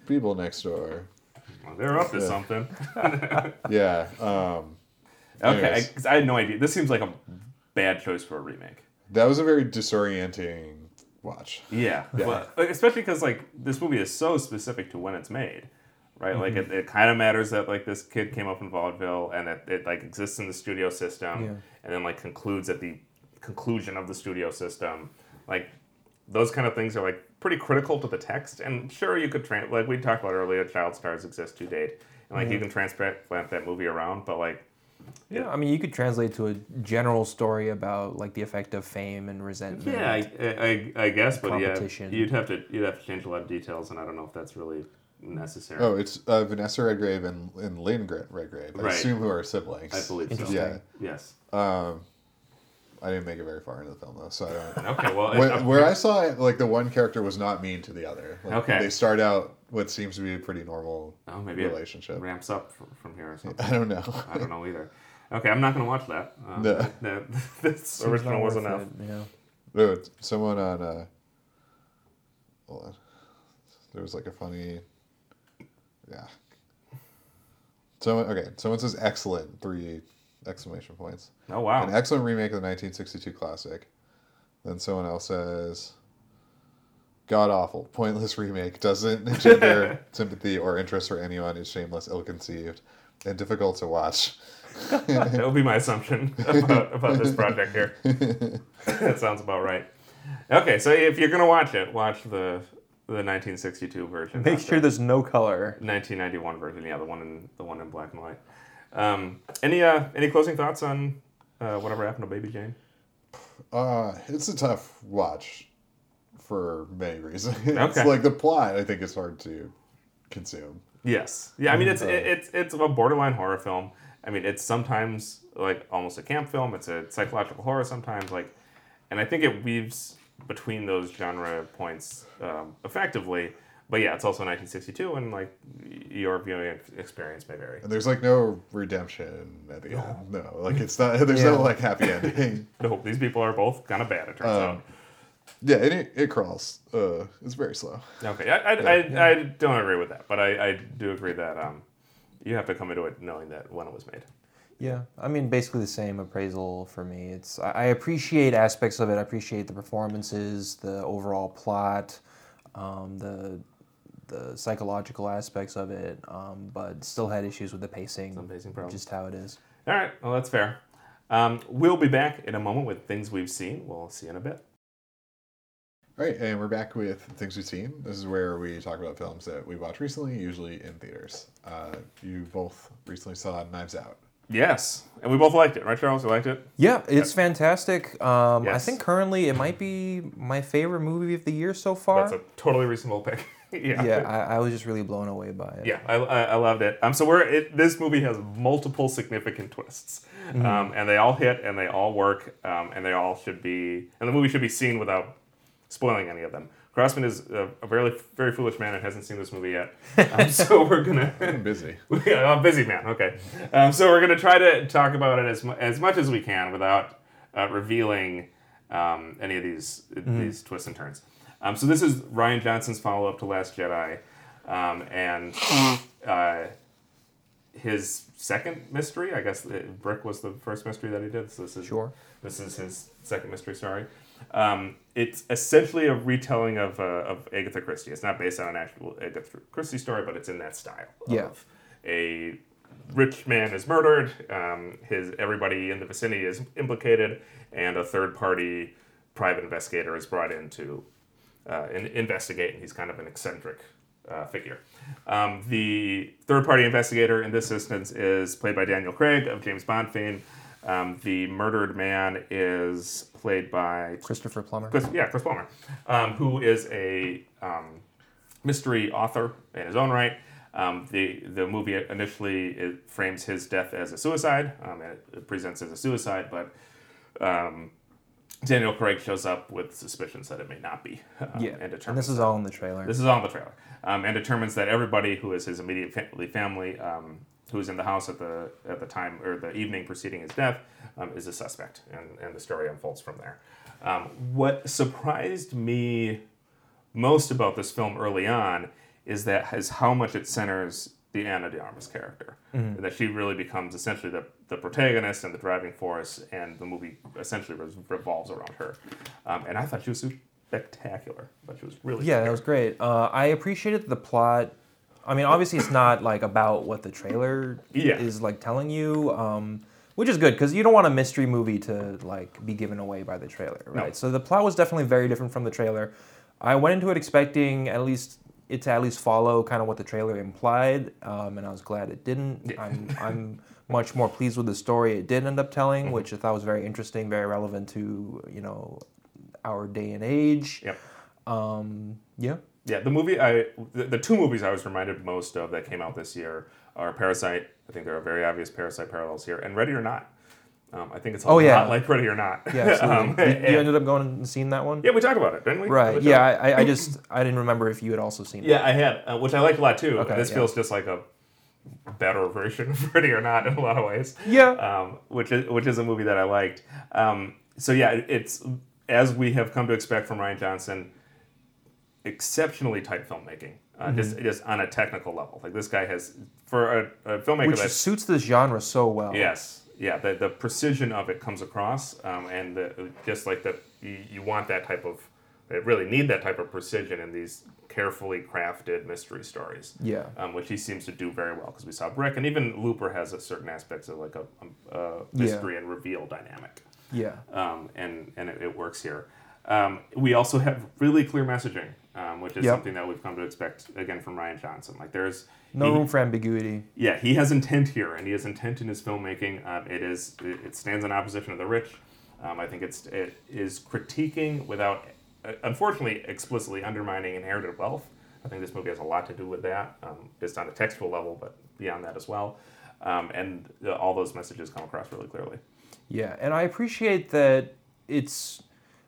[SPEAKER 1] people next door?"
[SPEAKER 3] well, they're up to
[SPEAKER 1] Yeah.
[SPEAKER 3] something.
[SPEAKER 1] Yeah. Um,
[SPEAKER 3] Okay,
[SPEAKER 1] Anyways.
[SPEAKER 3] I, 'cause I had no idea. This seems like a bad choice for a remake.
[SPEAKER 1] that was a very disorienting watch.
[SPEAKER 3] Yeah,
[SPEAKER 1] Yeah.
[SPEAKER 3] Well, especially because like this movie is so specific to when it's made, right? Like mm-hmm. it, it kind of matters that like this kid came up in vaudeville and it, it like exists in the studio system,
[SPEAKER 2] Yeah.
[SPEAKER 3] and then like concludes at the conclusion of the studio system. Like those kind of things are like pretty critical to the text. And sure, you could trans like we talked about earlier, child stars exist to date, and like you mm-hmm. can transplant that movie around, but like
[SPEAKER 2] Yeah, I mean, you could translate to a general story about like the effect of fame and resentment.
[SPEAKER 3] Yeah, I, I, I guess, but yeah, you'd have to you'd have to change a lot of details, and I don't know if that's really necessary.
[SPEAKER 1] Oh, it's uh, Vanessa Redgrave and, and Lynn Gr- Redgrave. I
[SPEAKER 3] Right.
[SPEAKER 1] assume who are siblings.
[SPEAKER 3] I believe so.
[SPEAKER 1] Yeah.
[SPEAKER 3] Yes.
[SPEAKER 1] Um, I didn't make it very far into the film though, so I don't.
[SPEAKER 3] Okay. Well,
[SPEAKER 1] Where,
[SPEAKER 3] it-
[SPEAKER 1] where I saw it, like the one character was not mean to the other. Like,
[SPEAKER 3] Okay.
[SPEAKER 1] They start out what seems to be a pretty normal
[SPEAKER 3] oh, maybe it
[SPEAKER 1] relationship.
[SPEAKER 3] ramps up from, from here or something.
[SPEAKER 1] I don't know.
[SPEAKER 3] I don't know either. Okay, I'm not gonna watch that. Um,
[SPEAKER 1] No.
[SPEAKER 3] that- that- this original was
[SPEAKER 2] worth
[SPEAKER 3] enough.
[SPEAKER 2] it, Yeah.
[SPEAKER 1] There was someone on. Uh, hold on. There was like a funny. Yeah. Someone okay. Someone says excellent three exclamation points.
[SPEAKER 3] Oh wow.
[SPEAKER 1] An excellent remake of the 1962 classic. Then someone else says, God awful, pointless remake, doesn't engender sympathy or interest for anyone, is shameless, ill conceived, and difficult to watch.
[SPEAKER 3] that would be my assumption about, about this project here. that sounds about right. Okay, so if you're gonna watch it, watch the the 1962 version.
[SPEAKER 2] Make sure
[SPEAKER 3] the
[SPEAKER 2] there's no color.
[SPEAKER 3] 1991 version. Yeah, the one in the one in black and white. Um, any uh, any closing thoughts on uh, whatever happened to Baby Jane?
[SPEAKER 1] Uh, it's a tough watch for many reasons. it's
[SPEAKER 3] Okay.
[SPEAKER 1] like the plot, I think, is hard to consume.
[SPEAKER 3] Yes. Yeah, I mean it's
[SPEAKER 1] Uh,
[SPEAKER 3] it, it's it's a borderline horror film. I mean it's sometimes like almost a camp film. It's a psychological horror sometimes like, and I think it weaves between those genre points um, effectively. But yeah, it's also 1962, and like your viewing experience may vary.
[SPEAKER 1] And there's like no redemption at the end. No, like it's not, there's no like happy ending.
[SPEAKER 3] No, these people are both kind of bad. It turns
[SPEAKER 1] Um,
[SPEAKER 3] out.
[SPEAKER 1] yeah, it, it crawls. Uh, it's very slow.
[SPEAKER 3] Okay, I, I, I, I don't agree with that, but I, I do agree that um, you have to come into it knowing that when it was made.
[SPEAKER 2] Yeah, I mean, basically the same appraisal for me. It's I I appreciate aspects of it. I appreciate the performances, the overall plot, um, the the psychological aspects of it, um, but still had issues with the pacing.
[SPEAKER 3] Some pacing problems.
[SPEAKER 2] Just how it is.
[SPEAKER 3] All right, well that's fair. Um, we'll be back in a moment with things we've seen. We'll see you in a bit.
[SPEAKER 1] All right, and we're back with things we've seen. This is where we talk about films that we watched recently, usually in theaters. Uh, you both recently saw Knives Out.
[SPEAKER 3] Yes, and we both liked it, right, Charles? You liked it?
[SPEAKER 2] Yeah, it's fantastic. Um, I think currently it might be my favorite movie of the year so far.
[SPEAKER 3] That's a totally reasonable pick. yeah.
[SPEAKER 2] yeah, I, I was just really blown away by it.
[SPEAKER 3] Yeah, I, I, I loved it. Um, so we're it, this movie has multiple significant twists, um, and they all hit and they all work, um, and they all should be, and the movie should be seen without spoiling any of them. Crossman is a, a very very foolish man and hasn't seen this movie yet, um, so we're gonna.
[SPEAKER 1] I'm busy.
[SPEAKER 3] Yeah, I'm a busy man. Okay, um, so we're gonna try to talk about it as mu- as much as we can without uh, revealing um, any of these these twists and turns. Um, so this is Rian Johnson's follow up to Last Jedi, um, and uh, his second mystery. I guess uh, Brick was the first mystery that he did. So this is
[SPEAKER 2] Sure.
[SPEAKER 3] This is his second mystery. Sorry. Um, it's essentially a retelling of, uh, of Agatha Christie. It's not based on an actual Agatha Christie story, but it's in that style.
[SPEAKER 2] Yeah.
[SPEAKER 3] Of a rich man is murdered. Um, his everybody in the vicinity is implicated, and a third party private investigator is brought in to uh, in, investigate, and he's kind of an eccentric uh, figure. Um, the third party investigator in this instance is played by Daniel Craig of James Bond fame. Um, the murdered man is played by
[SPEAKER 2] Christopher Plummer.
[SPEAKER 3] Chris, yeah, Chris Plummer, um, who is a um, mystery author in his own right. Um, the the movie initially it frames his death as a suicide. Um, it, it presents as a suicide, but um, Daniel Craig shows up with suspicions that it may not be. Um,
[SPEAKER 2] yeah,
[SPEAKER 3] and
[SPEAKER 2] and this is all in the trailer.
[SPEAKER 3] this is all in the trailer, um, and determines that everybody who is his immediate family, family who is in the house at the at the time or the evening preceding his death, um, is a suspect, and, and the story unfolds from there. Um, what surprised me most about this film early on is that is how much it centers the Ana de Armas character,
[SPEAKER 2] Mm-hmm.
[SPEAKER 3] that she really becomes essentially the, the protagonist and the driving force, and the movie essentially re- revolves around her. Um, and I thought she was spectacular, but she was really
[SPEAKER 2] Yeah, that was great. Uh, I appreciated the plot. I mean, obviously, it's not like about what the trailer
[SPEAKER 3] Yeah.
[SPEAKER 2] is like telling you, um, which is good because you don't want a mystery movie to like be given away by the trailer, right?
[SPEAKER 3] No.
[SPEAKER 2] So the plot was definitely very different from the trailer. I went into it expecting at least it to at least follow kind of what the trailer implied, um, and I was glad it didn't. I'm I'm much more pleased with the story it did end up telling,
[SPEAKER 3] Mm-hmm.
[SPEAKER 2] which I thought was very interesting, very relevant to you know our day and age.
[SPEAKER 3] Yep.
[SPEAKER 2] Um, yeah.
[SPEAKER 3] Yeah, the movie I the, the two movies I was reminded most of that came out this year are Parasite. I think there are very obvious Parasite parallels here, and Ready or Not. Um, I think it's a
[SPEAKER 2] Oh,
[SPEAKER 3] lot
[SPEAKER 2] yeah.
[SPEAKER 3] like Ready or Not.
[SPEAKER 2] Yeah.
[SPEAKER 3] Um,
[SPEAKER 2] you, you ended up going and seeing that one?
[SPEAKER 3] yeah, we talked about it, didn't we?
[SPEAKER 2] Right. Yeah, I, I- just I didn't remember if you had also seen it.
[SPEAKER 3] Yeah, I had, uh, which I liked a lot too.
[SPEAKER 2] Okay,
[SPEAKER 3] this
[SPEAKER 2] yeah.
[SPEAKER 3] feels just like a better version of Ready or Not in a lot of ways.
[SPEAKER 2] Yeah.
[SPEAKER 3] Um, which is which is a movie that I liked. Um, so yeah, it's as we have come to expect from Rian Johnson, exceptionally tight filmmaking. Uh,
[SPEAKER 2] Mm-hmm.
[SPEAKER 3] Just just on a technical level, like this guy has for a, a filmmaker
[SPEAKER 2] Which
[SPEAKER 3] that's
[SPEAKER 2] suits this genre so well.
[SPEAKER 3] Yes, yeah. The, the precision of it comes across, um, and the, just like that, you, you want that type of, they really need that type of precision in these carefully crafted mystery stories.
[SPEAKER 2] Yeah.
[SPEAKER 3] Um, which he seems to do very well because we saw Brick, and even Looper has a certain aspects of like a, a, a mystery and reveal dynamic,
[SPEAKER 2] Yeah.
[SPEAKER 3] um, and and it, it works here. Um, we also have really clear messaging, um, which is
[SPEAKER 2] Yep.
[SPEAKER 3] something that we've come to expect again from Rian Johnson. Like there's
[SPEAKER 2] No
[SPEAKER 3] he-
[SPEAKER 2] room for ambiguity.
[SPEAKER 3] yeah, he has intent here, and he has intent in his filmmaking. Um, it is it, it stands in opposition to the rich. Um, I think it's it is critiquing without, uh, unfortunately, explicitly undermining inherited wealth. I think this movie has a lot to do with that, um, just on a textual level, but beyond that as well. Um, and uh, all those messages come across really clearly.
[SPEAKER 2] Yeah, and I appreciate that it's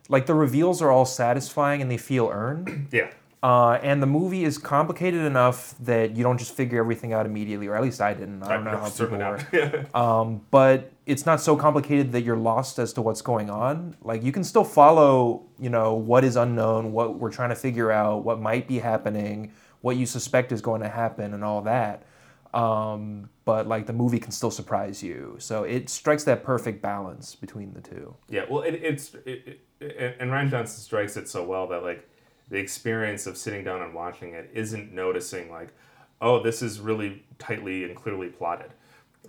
[SPEAKER 2] like the reveals are all satisfying and they feel earned.
[SPEAKER 3] Yeah,
[SPEAKER 2] Uh, and the movie is complicated enough that you don't just figure everything out immediately, or at least I didn't. I don't know how people were. Um, but it's not so complicated that you're lost as to what's going on. Like you can still follow, you know, what is unknown, what we're trying to figure out, what might be happening, what you suspect is going to happen, and all that. Um, but like the movie can still surprise you, so it strikes that perfect balance between the two.
[SPEAKER 3] Yeah, well, it, it's it, it, and Rian Johnson strikes it so well that like the experience of sitting down and watching it isn't noticing like, oh, this is really tightly and clearly plotted.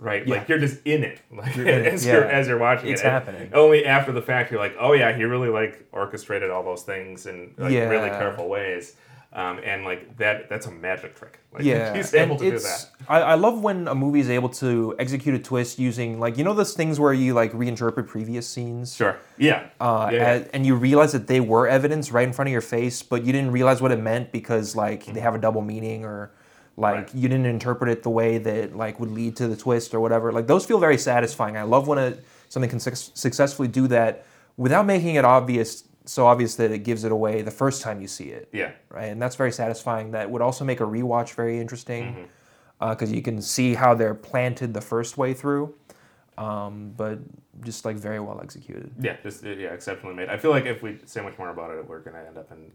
[SPEAKER 3] right?
[SPEAKER 2] Yeah.
[SPEAKER 3] Like you're just in it, like
[SPEAKER 2] in it,
[SPEAKER 3] as you're as you're watching
[SPEAKER 2] It's
[SPEAKER 3] it. And
[SPEAKER 2] happening.
[SPEAKER 3] Only after the fact you're like, oh yeah, he really like orchestrated all those things in like
[SPEAKER 2] Yeah.
[SPEAKER 3] really careful ways, um, and like that that's a magic trick. Like,
[SPEAKER 2] Yeah,
[SPEAKER 3] he's able
[SPEAKER 2] and
[SPEAKER 3] to do that.
[SPEAKER 2] I, I love when a movie is able to execute a twist using like you know those things where you like reinterpret previous scenes.
[SPEAKER 3] Sure. Yeah.
[SPEAKER 2] Uh,
[SPEAKER 3] yeah.
[SPEAKER 2] and, and you realize that they were evidence right in front of your face, but you didn't realize what it meant because like they have a double meaning or like
[SPEAKER 3] Right.
[SPEAKER 2] you didn't interpret it the way that like would lead to the twist or whatever. Like those feel very satisfying. I love when a, something can suc successfully do that without making it obvious, so obvious that it gives it away the first time you see it
[SPEAKER 3] yeah.
[SPEAKER 2] right? And that's very satisfying. That would also make a rewatch very
[SPEAKER 3] Mm-hmm.
[SPEAKER 2] interesting because you can see how they're planted the first way through, um, but just like very well executed.
[SPEAKER 3] Yeah, just uh, yeah, exceptionally made. I feel like if we say much more about it, we're gonna end up in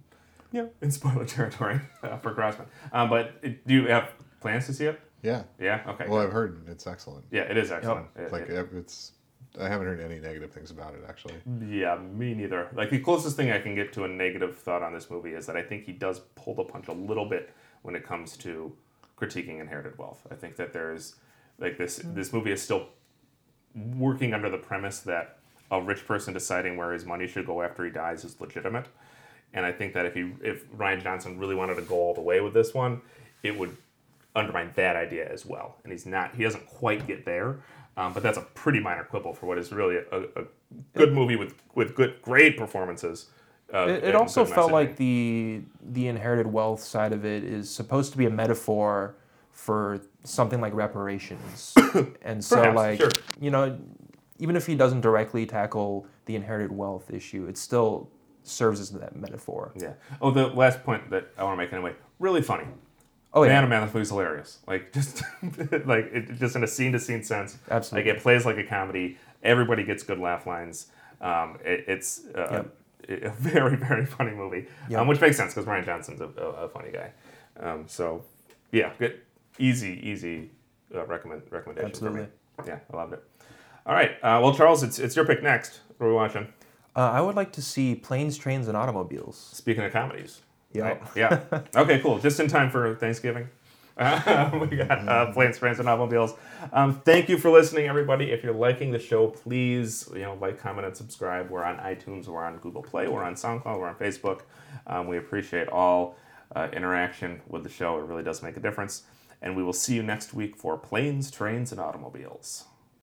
[SPEAKER 3] yeah in spoiler territory uh, for Crossman. Um, but it, do you have plans to see it?
[SPEAKER 1] Yeah.
[SPEAKER 3] Yeah. Okay.
[SPEAKER 1] Well, I've heard it's excellent.
[SPEAKER 3] yeah, it is excellent. It-
[SPEAKER 1] Like
[SPEAKER 3] it-
[SPEAKER 1] it's, I haven't heard any negative things about it actually.
[SPEAKER 3] yeah, me neither. Like the closest thing I can get to a negative thought on this movie is that I think he does pull the punch a little bit when it comes to critiquing inherited wealth. I think that there's like this hmm. this movie is still working under the premise that a rich person deciding where his money should go after he dies is legitimate. And I think that if he if Rian Johnson really wanted to go all the way with this one, it would undermine that idea as well. And he's not he doesn't quite get there. Um, but that's a pretty minor quibble for what is really a, a good movie with with good great performances. Uh,
[SPEAKER 2] It, it also felt like the the inherited wealth side of it is supposed to be a metaphor for something like reparations, and so
[SPEAKER 3] Perhaps,
[SPEAKER 2] like
[SPEAKER 3] sure.
[SPEAKER 2] you know, even if he doesn't directly tackle the inherited wealth issue, it still serves as that metaphor.
[SPEAKER 3] yeah. Oh, the last point that I want to make anyway. Really funny.
[SPEAKER 2] Oh yeah,
[SPEAKER 3] Man, oh man, this movie's hilarious. Like just like it, just in a scene to scene sense.
[SPEAKER 2] Absolutely.
[SPEAKER 3] Like it plays like a comedy. Everybody gets good laugh lines. Um, it, it's uh, a very very funny movie,
[SPEAKER 2] Yep.
[SPEAKER 3] um, which makes sense because Rian Johnson's a, a, a funny guy. Um, so yeah, good, easy, easy uh, recommend recommendation
[SPEAKER 2] Absolutely.
[SPEAKER 3] for me. Yeah, I loved it. All right, uh, well, Charles, it's it's your pick next. What are we watching?
[SPEAKER 2] Uh, I would like to see planes, trains, and automobiles.
[SPEAKER 3] Speaking of comedies.
[SPEAKER 2] Yeah.
[SPEAKER 3] Right? Yeah. Okay, cool. Just in time for Thanksgiving. Uh, we got uh, planes, trains, and automobiles. Um, thank you for listening, everybody. If you're liking the show, please you know like, comment, and subscribe. We're on iTunes, we're on Google Play, we're on SoundCloud, we're on Facebook. Um, we appreciate all uh, interaction with the show. It really does make a difference. And we will see you next week for planes, trains, and automobiles.